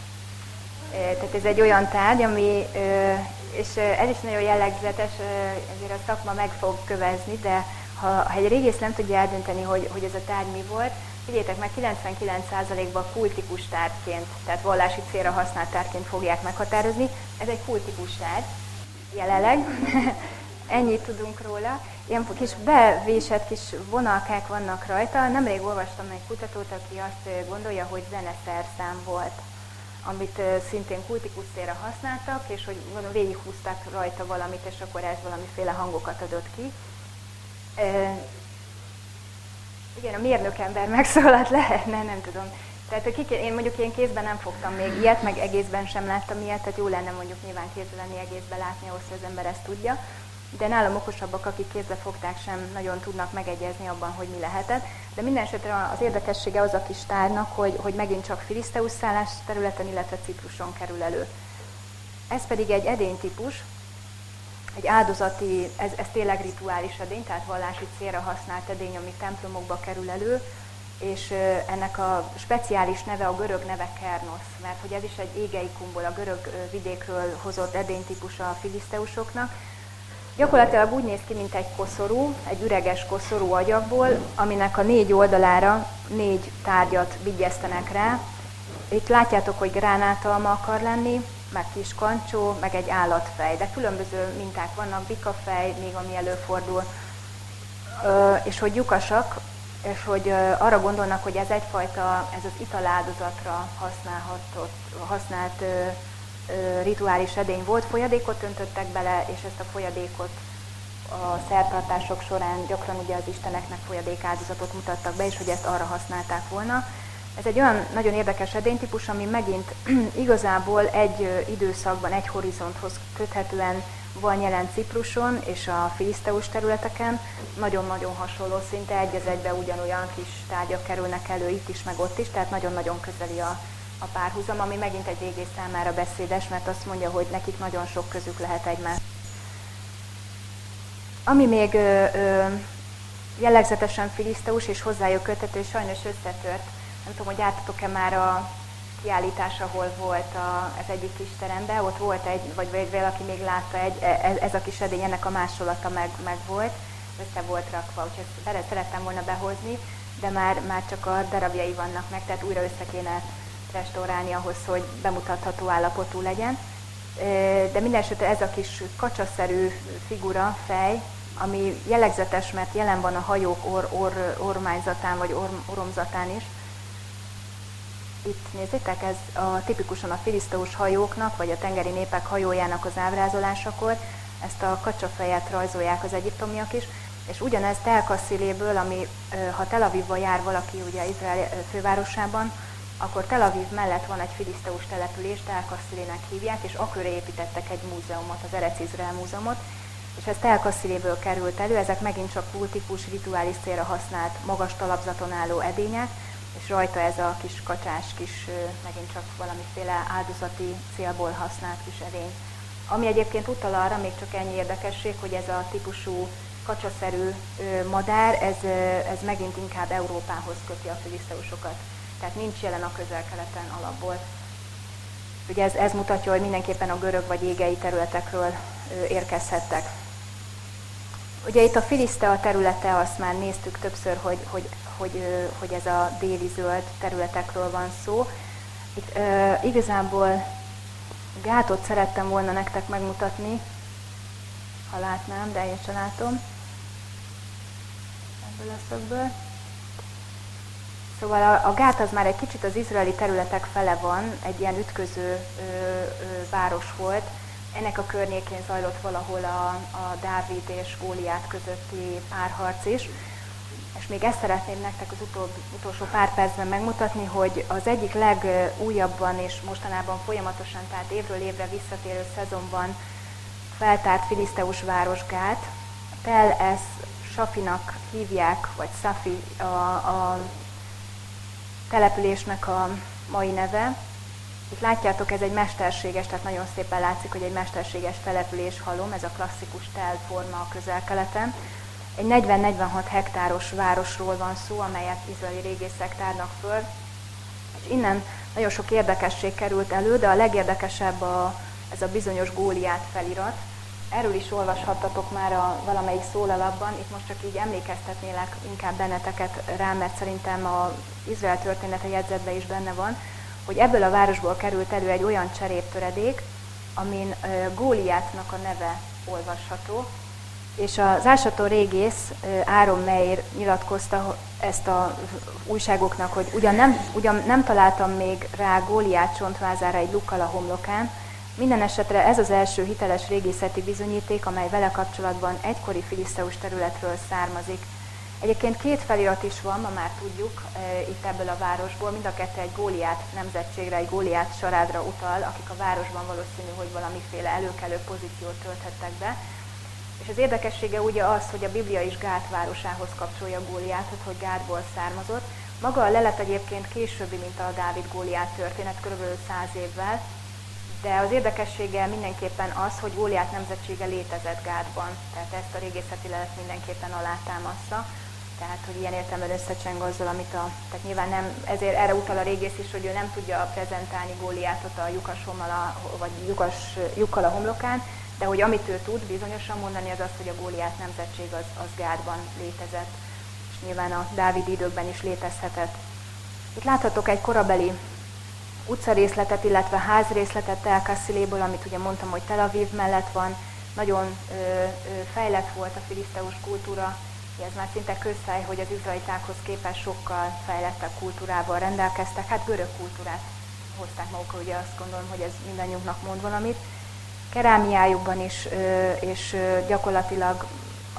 E, tehát ez egy olyan tárgy, ami, e, és ez is nagyon jellegzetes, ezért a szakma meg fog kövezni, de ha, ha egy régész nem tudja eldönteni, hogy, hogy ez a tárgy mi volt, Figyeljetek meg, 99%-ban kultikus tárgyként, tehát vallási célra használt tárgyként fogják meghatározni. Ez egy kultikus tárgy, jelenleg. Ennyit tudunk róla. Ilyen kis bevésett kis vonalkák vannak rajta. Nemrég olvastam egy kutatót, aki azt gondolja, hogy zeneszerszám volt amit szintén kultikus célra használtak, és hogy gondolom végighúzták rajta valamit, és akkor ez valamiféle hangokat adott ki. Igen, a mérnök ember megszólalt lehetne, nem tudom. Tehát kik, én mondjuk én kézben nem fogtam még ilyet, meg egészben sem láttam ilyet, tehát jó lenne mondjuk nyilván kézben lenni, egészben látni, ahhoz, hogy az ember ezt tudja. De nálam okosabbak, akik kézbe fogták, sem nagyon tudnak megegyezni abban, hogy mi lehetett. De minden esetre az érdekessége az a kis tárnak, hogy, hogy megint csak Filiszteusz szállás területen, illetve Cipruson kerül elő. Ez pedig egy edénytípus, egy áldozati, ez, ez tényleg rituális edény, tehát vallási célra használt edény, ami templomokba kerül elő, és ennek a speciális neve a görög neve Kernosz, mert hogy ez is egy égeikumból, a görög vidékről hozott edénytípus a filiszteusoknak. Gyakorlatilag úgy néz ki, mint egy koszorú, egy üreges koszorú agyagból, aminek a négy oldalára négy tárgyat vigyeztenek rá. Itt látjátok, hogy gránátalma akar lenni, meg kis kancsó, meg egy állatfej, de különböző minták vannak, bikafej, még ami előfordul, és hogy lyukasak, és hogy arra gondolnak, hogy ez egyfajta, ez az italáldozatra használhatott, használt rituális edény volt, folyadékot öntöttek bele, és ezt a folyadékot a szertartások során gyakran ugye az isteneknek folyadékáldozatot mutattak be, és hogy ezt arra használták volna. Ez egy olyan nagyon érdekes edénytípus, ami megint igazából egy időszakban, egy horizonthoz köthetően van jelen Cipruson és a filiszteus területeken. Nagyon-nagyon hasonló, szinte egy az egybe ugyanolyan kis tárgyak kerülnek elő itt is, meg ott is, tehát nagyon-nagyon közeli a, a párhuzam, ami megint egy régész számára beszédes, mert azt mondja, hogy nekik nagyon sok közük lehet egymás. Ami még ö, ö, jellegzetesen filiszteus és hozzájuk kötető, és sajnos összetört. Nem tudom, hogy jártatok-e már a kiállítás, ahol volt a, az egyik kis teremben, ott volt egy, vagy, vagy valaki még látta, egy, ez, ez a kis edény, ennek a másolata meg, meg volt, össze volt rakva, úgyhogy ezt szerettem volna behozni, de már, már csak a darabjai vannak meg, tehát újra össze kéne restaurálni ahhoz, hogy bemutatható állapotú legyen. De minden esetre ez a kis kacsaszerű figura, fej, ami jellegzetes, mert jelen van a hajók or, or, ormányzatán vagy or, oromzatán is. Itt nézzétek, ez a, tipikusan a filiszteus hajóknak, vagy a tengeri népek hajójának az ábrázolásakor, ezt a kacsafejet rajzolják az egyiptomiak is, és ugyanez Tel Kassziléből, ami ha Tel Avivba jár valaki ugye Izrael fővárosában, akkor Tel Aviv mellett van egy filiszteus település, Tel Kasszilének hívják, és akkor építettek egy múzeumot, az Erec Izrael múzeumot, és ez Tel Kassziléből került elő, ezek megint csak kultikus, rituális célra használt, magas talapzaton álló edények, és rajta ez a kis kacsás, kis, megint csak valamiféle áldozati célból használt kis edény. Ami egyébként utal arra, még csak ennyi érdekesség, hogy ez a típusú kacsaszerű madár, ez, ez megint inkább Európához köti a filiszteusokat. Tehát nincs jelen a közel-keleten alapból. Ugye ez, ez mutatja, hogy mindenképpen a görög vagy égei területekről érkezhettek. Ugye itt a Filisztea területe, azt már néztük többször, hogy, hogy, hogy, hogy ez a déli zöld területekről van szó. Itt uh, igazából gátot szerettem volna nektek megmutatni, ha látnám, de én sem látom ebből a szögből. Szóval a, a gát az már egy kicsit az izraeli területek fele van, egy ilyen ütköző ö, ö, város volt. Ennek a környékén zajlott valahol a, a Dávid és Góliát közötti párharc is. És még ezt szeretném nektek az utóbb, utolsó pár percben megmutatni, hogy az egyik legújabban és mostanában folyamatosan, tehát évről évre visszatérő szezonban feltárt filiszteus városgát, Tel Es Safinak hívják, vagy Safi a, a településnek a mai neve. Itt látjátok, ez egy mesterséges, tehát nagyon szépen látszik, hogy egy mesterséges település halom, ez a klasszikus telforma a közel-keleten. Egy 40-46 hektáros városról van szó, amelyet izraeli régészek tárnak föl, és innen nagyon sok érdekesség került elő, de a legérdekesebb a, ez a bizonyos Góliát felirat, Erről is olvashattatok már a valamelyik szólalapban, itt most csak így emlékeztetnélek inkább benneteket rá, mert szerintem a Izrael története jegyzetbe is benne van, hogy ebből a városból került elő egy olyan cseréptöredék, amin Góliátnak a neve olvasható, és az ásató régész Áron Meir nyilatkozta ezt a újságoknak, hogy ugyan nem, ugyan nem találtam még rá Góliát csontvázára egy lukkal a homlokán, minden esetre ez az első hiteles régészeti bizonyíték, amely vele kapcsolatban egykori filiszteus területről származik. Egyébként két felirat is van, ma már tudjuk, itt ebből a városból, mind a kettő egy góliát nemzetségre, egy góliát sarádra utal, akik a városban valószínű, hogy valamiféle előkelő pozíciót tölthettek be. És az érdekessége ugye az, hogy a Biblia is Gát városához kapcsolja Góliátot, hogy Gátból származott. Maga a lelet egyébként későbbi, mint a Dávid Góliát történet, kb. 100 évvel, de az érdekessége mindenképpen az, hogy Góliát nemzetsége létezett Gádban, tehát ezt a régészeti lelet mindenképpen alátámaszza, tehát hogy ilyen értelemben összecseng azzal, amit a, tehát nyilván nem, ezért erre utal a régész is, hogy ő nem tudja prezentálni Góliátot a lyukas homala, vagy lyukas, lyukkal a homlokán, de hogy amit ő tud bizonyosan mondani, az az, hogy a Góliát nemzetség az, az Gádban létezett, és nyilván a Dávid időkben is létezhetett. Itt láthatok egy korabeli utcarészletet, illetve házrészletet Telkassziléből, amit ugye mondtam, hogy Tel Aviv mellett van, nagyon ö, ö, fejlett volt a filiszteus kultúra, ez már szinte közszáj, hogy az izraelitákhoz képest sokkal fejlettebb kultúrával rendelkeztek, hát görög kultúrát hozták magukra, ugye azt gondolom, hogy ez mindannyiunknak mond valamit. Kerámiájukban is, és gyakorlatilag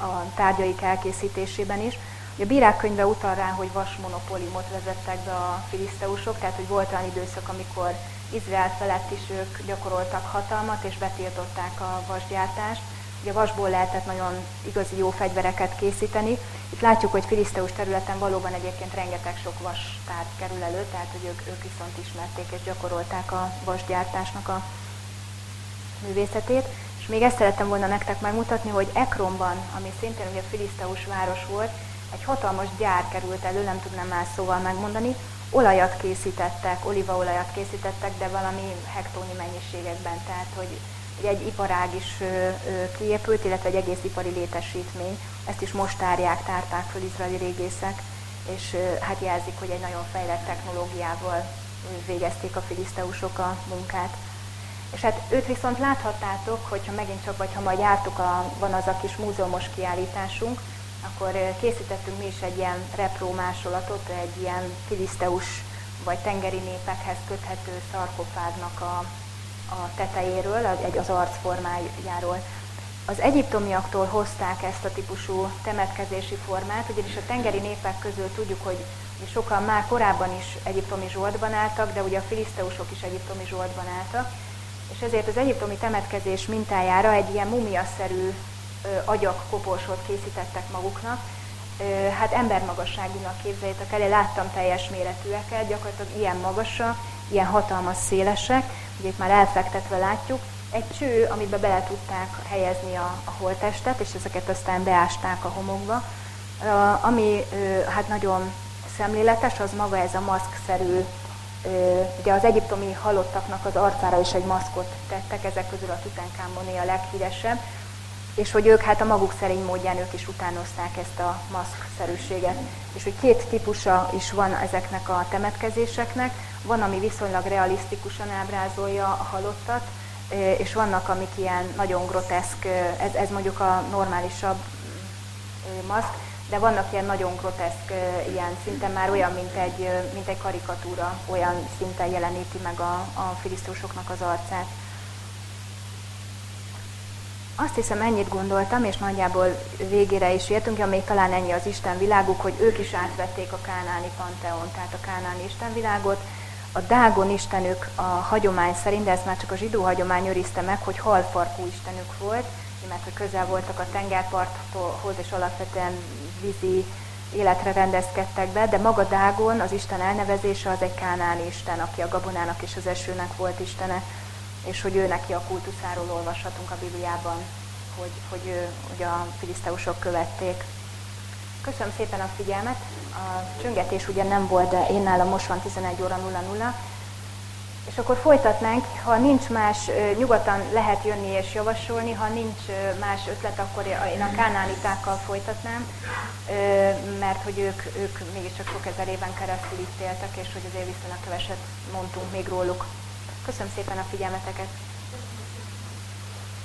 a tárgyaik elkészítésében is. A bírák könyve utal rá, hogy vasmonopóliumot vezettek be a filiszteusok, tehát hogy volt olyan időszak, amikor Izrael felett is ők gyakoroltak hatalmat, és betiltották a vasgyártást. Ugye a vasból lehetett nagyon igazi jó fegyvereket készíteni. Itt látjuk, hogy filiszteus területen valóban egyébként rengeteg sok vas tárgy kerül elő, tehát hogy ők, ők viszont ismerték és gyakorolták a vasgyártásnak a művészetét. És még ezt szerettem volna nektek megmutatni, hogy Ekronban, ami szintén ugye filiszteus város volt, egy hatalmas gyár került elő, nem tudnám más szóval megmondani, olajat készítettek, olívaolajat készítettek, de valami hektóni mennyiségekben, tehát hogy egy iparág is kiépült, illetve egy egész ipari létesítmény. Ezt is most tárják, tárták föl izraeli régészek, és hát jelzik, hogy egy nagyon fejlett technológiával végezték a filiszteusok a munkát. És hát őt viszont láthattátok, hogyha megint csak, vagy ha majd jártuk, a, van az a kis múzeumos kiállításunk, akkor készítettünk mi is egy ilyen repró másolatot, egy ilyen filiszteus vagy tengeri népekhez köthető szarkofágnak a, a tetejéről, egy az arcformájáról. Az egyiptomiaktól hozták ezt a típusú temetkezési formát, ugyanis a tengeri népek közül tudjuk, hogy sokan már korábban is egyiptomi zsoldban álltak, de ugye a filiszteusok is egyiptomi zsoldban álltak, és ezért az egyiptomi temetkezés mintájára egy ilyen mumiaszerű agyak koporsót készítettek maguknak. Hát embermagasságúnak képzeljétek el, én láttam teljes méretűeket, gyakorlatilag ilyen magasak, ilyen hatalmas szélesek, ugye itt már elfektetve látjuk, egy cső, amiben bele tudták helyezni a, a holtestet, és ezeket aztán beásták a homokba. Ami hát nagyon szemléletes, az maga ez a maszkszerű, ugye az egyiptomi halottaknak az arcára is egy maszkot tettek, ezek közül a Tutankamoné a leghíresebb, és hogy ők hát a maguk szerény módján ők is utánozták ezt a maszkszerűséget. És hogy két típusa is van ezeknek a temetkezéseknek, van, ami viszonylag realisztikusan ábrázolja a halottat, és vannak, amik ilyen nagyon groteszk, ez, ez mondjuk a normálisabb maszk, de vannak ilyen nagyon groteszk, ilyen szinten már olyan, mint egy, mint egy karikatúra, olyan szinten jeleníti meg a, a filisztusoknak az arcát. Azt hiszem, ennyit gondoltam, és nagyjából végére is értünk, ja, még talán ennyi az Isten világuk, hogy ők is átvették a kánáni panteon, tehát a kánáni istenvilágot. A Dágon istenük a hagyomány szerint, de ezt már csak a zsidó hagyomány őrizte meg, hogy halfarkú istenük volt, mert hogy közel voltak a tengerparthoz, és alapvetően vízi életre rendezkedtek be, de maga Dágon, az Isten elnevezése az egy kánáni Isten, aki a gabonának és az esőnek volt Istene és hogy ő neki a kultuszáról olvashatunk a Bibliában, hogy, hogy, hogy a filiszteusok követték. Köszönöm szépen a figyelmet. A csöngetés ugye nem volt, de én nálam most van 11 óra 00. És akkor folytatnánk, ha nincs más, nyugodtan lehet jönni és javasolni, ha nincs más ötlet, akkor én a kánánitákkal folytatnám, mert hogy ők, ők mégiscsak sok ezer éven keresztül itt éltek, és hogy azért viszonylag keveset mondtunk még róluk. Köszönöm szépen a figyelmeteket!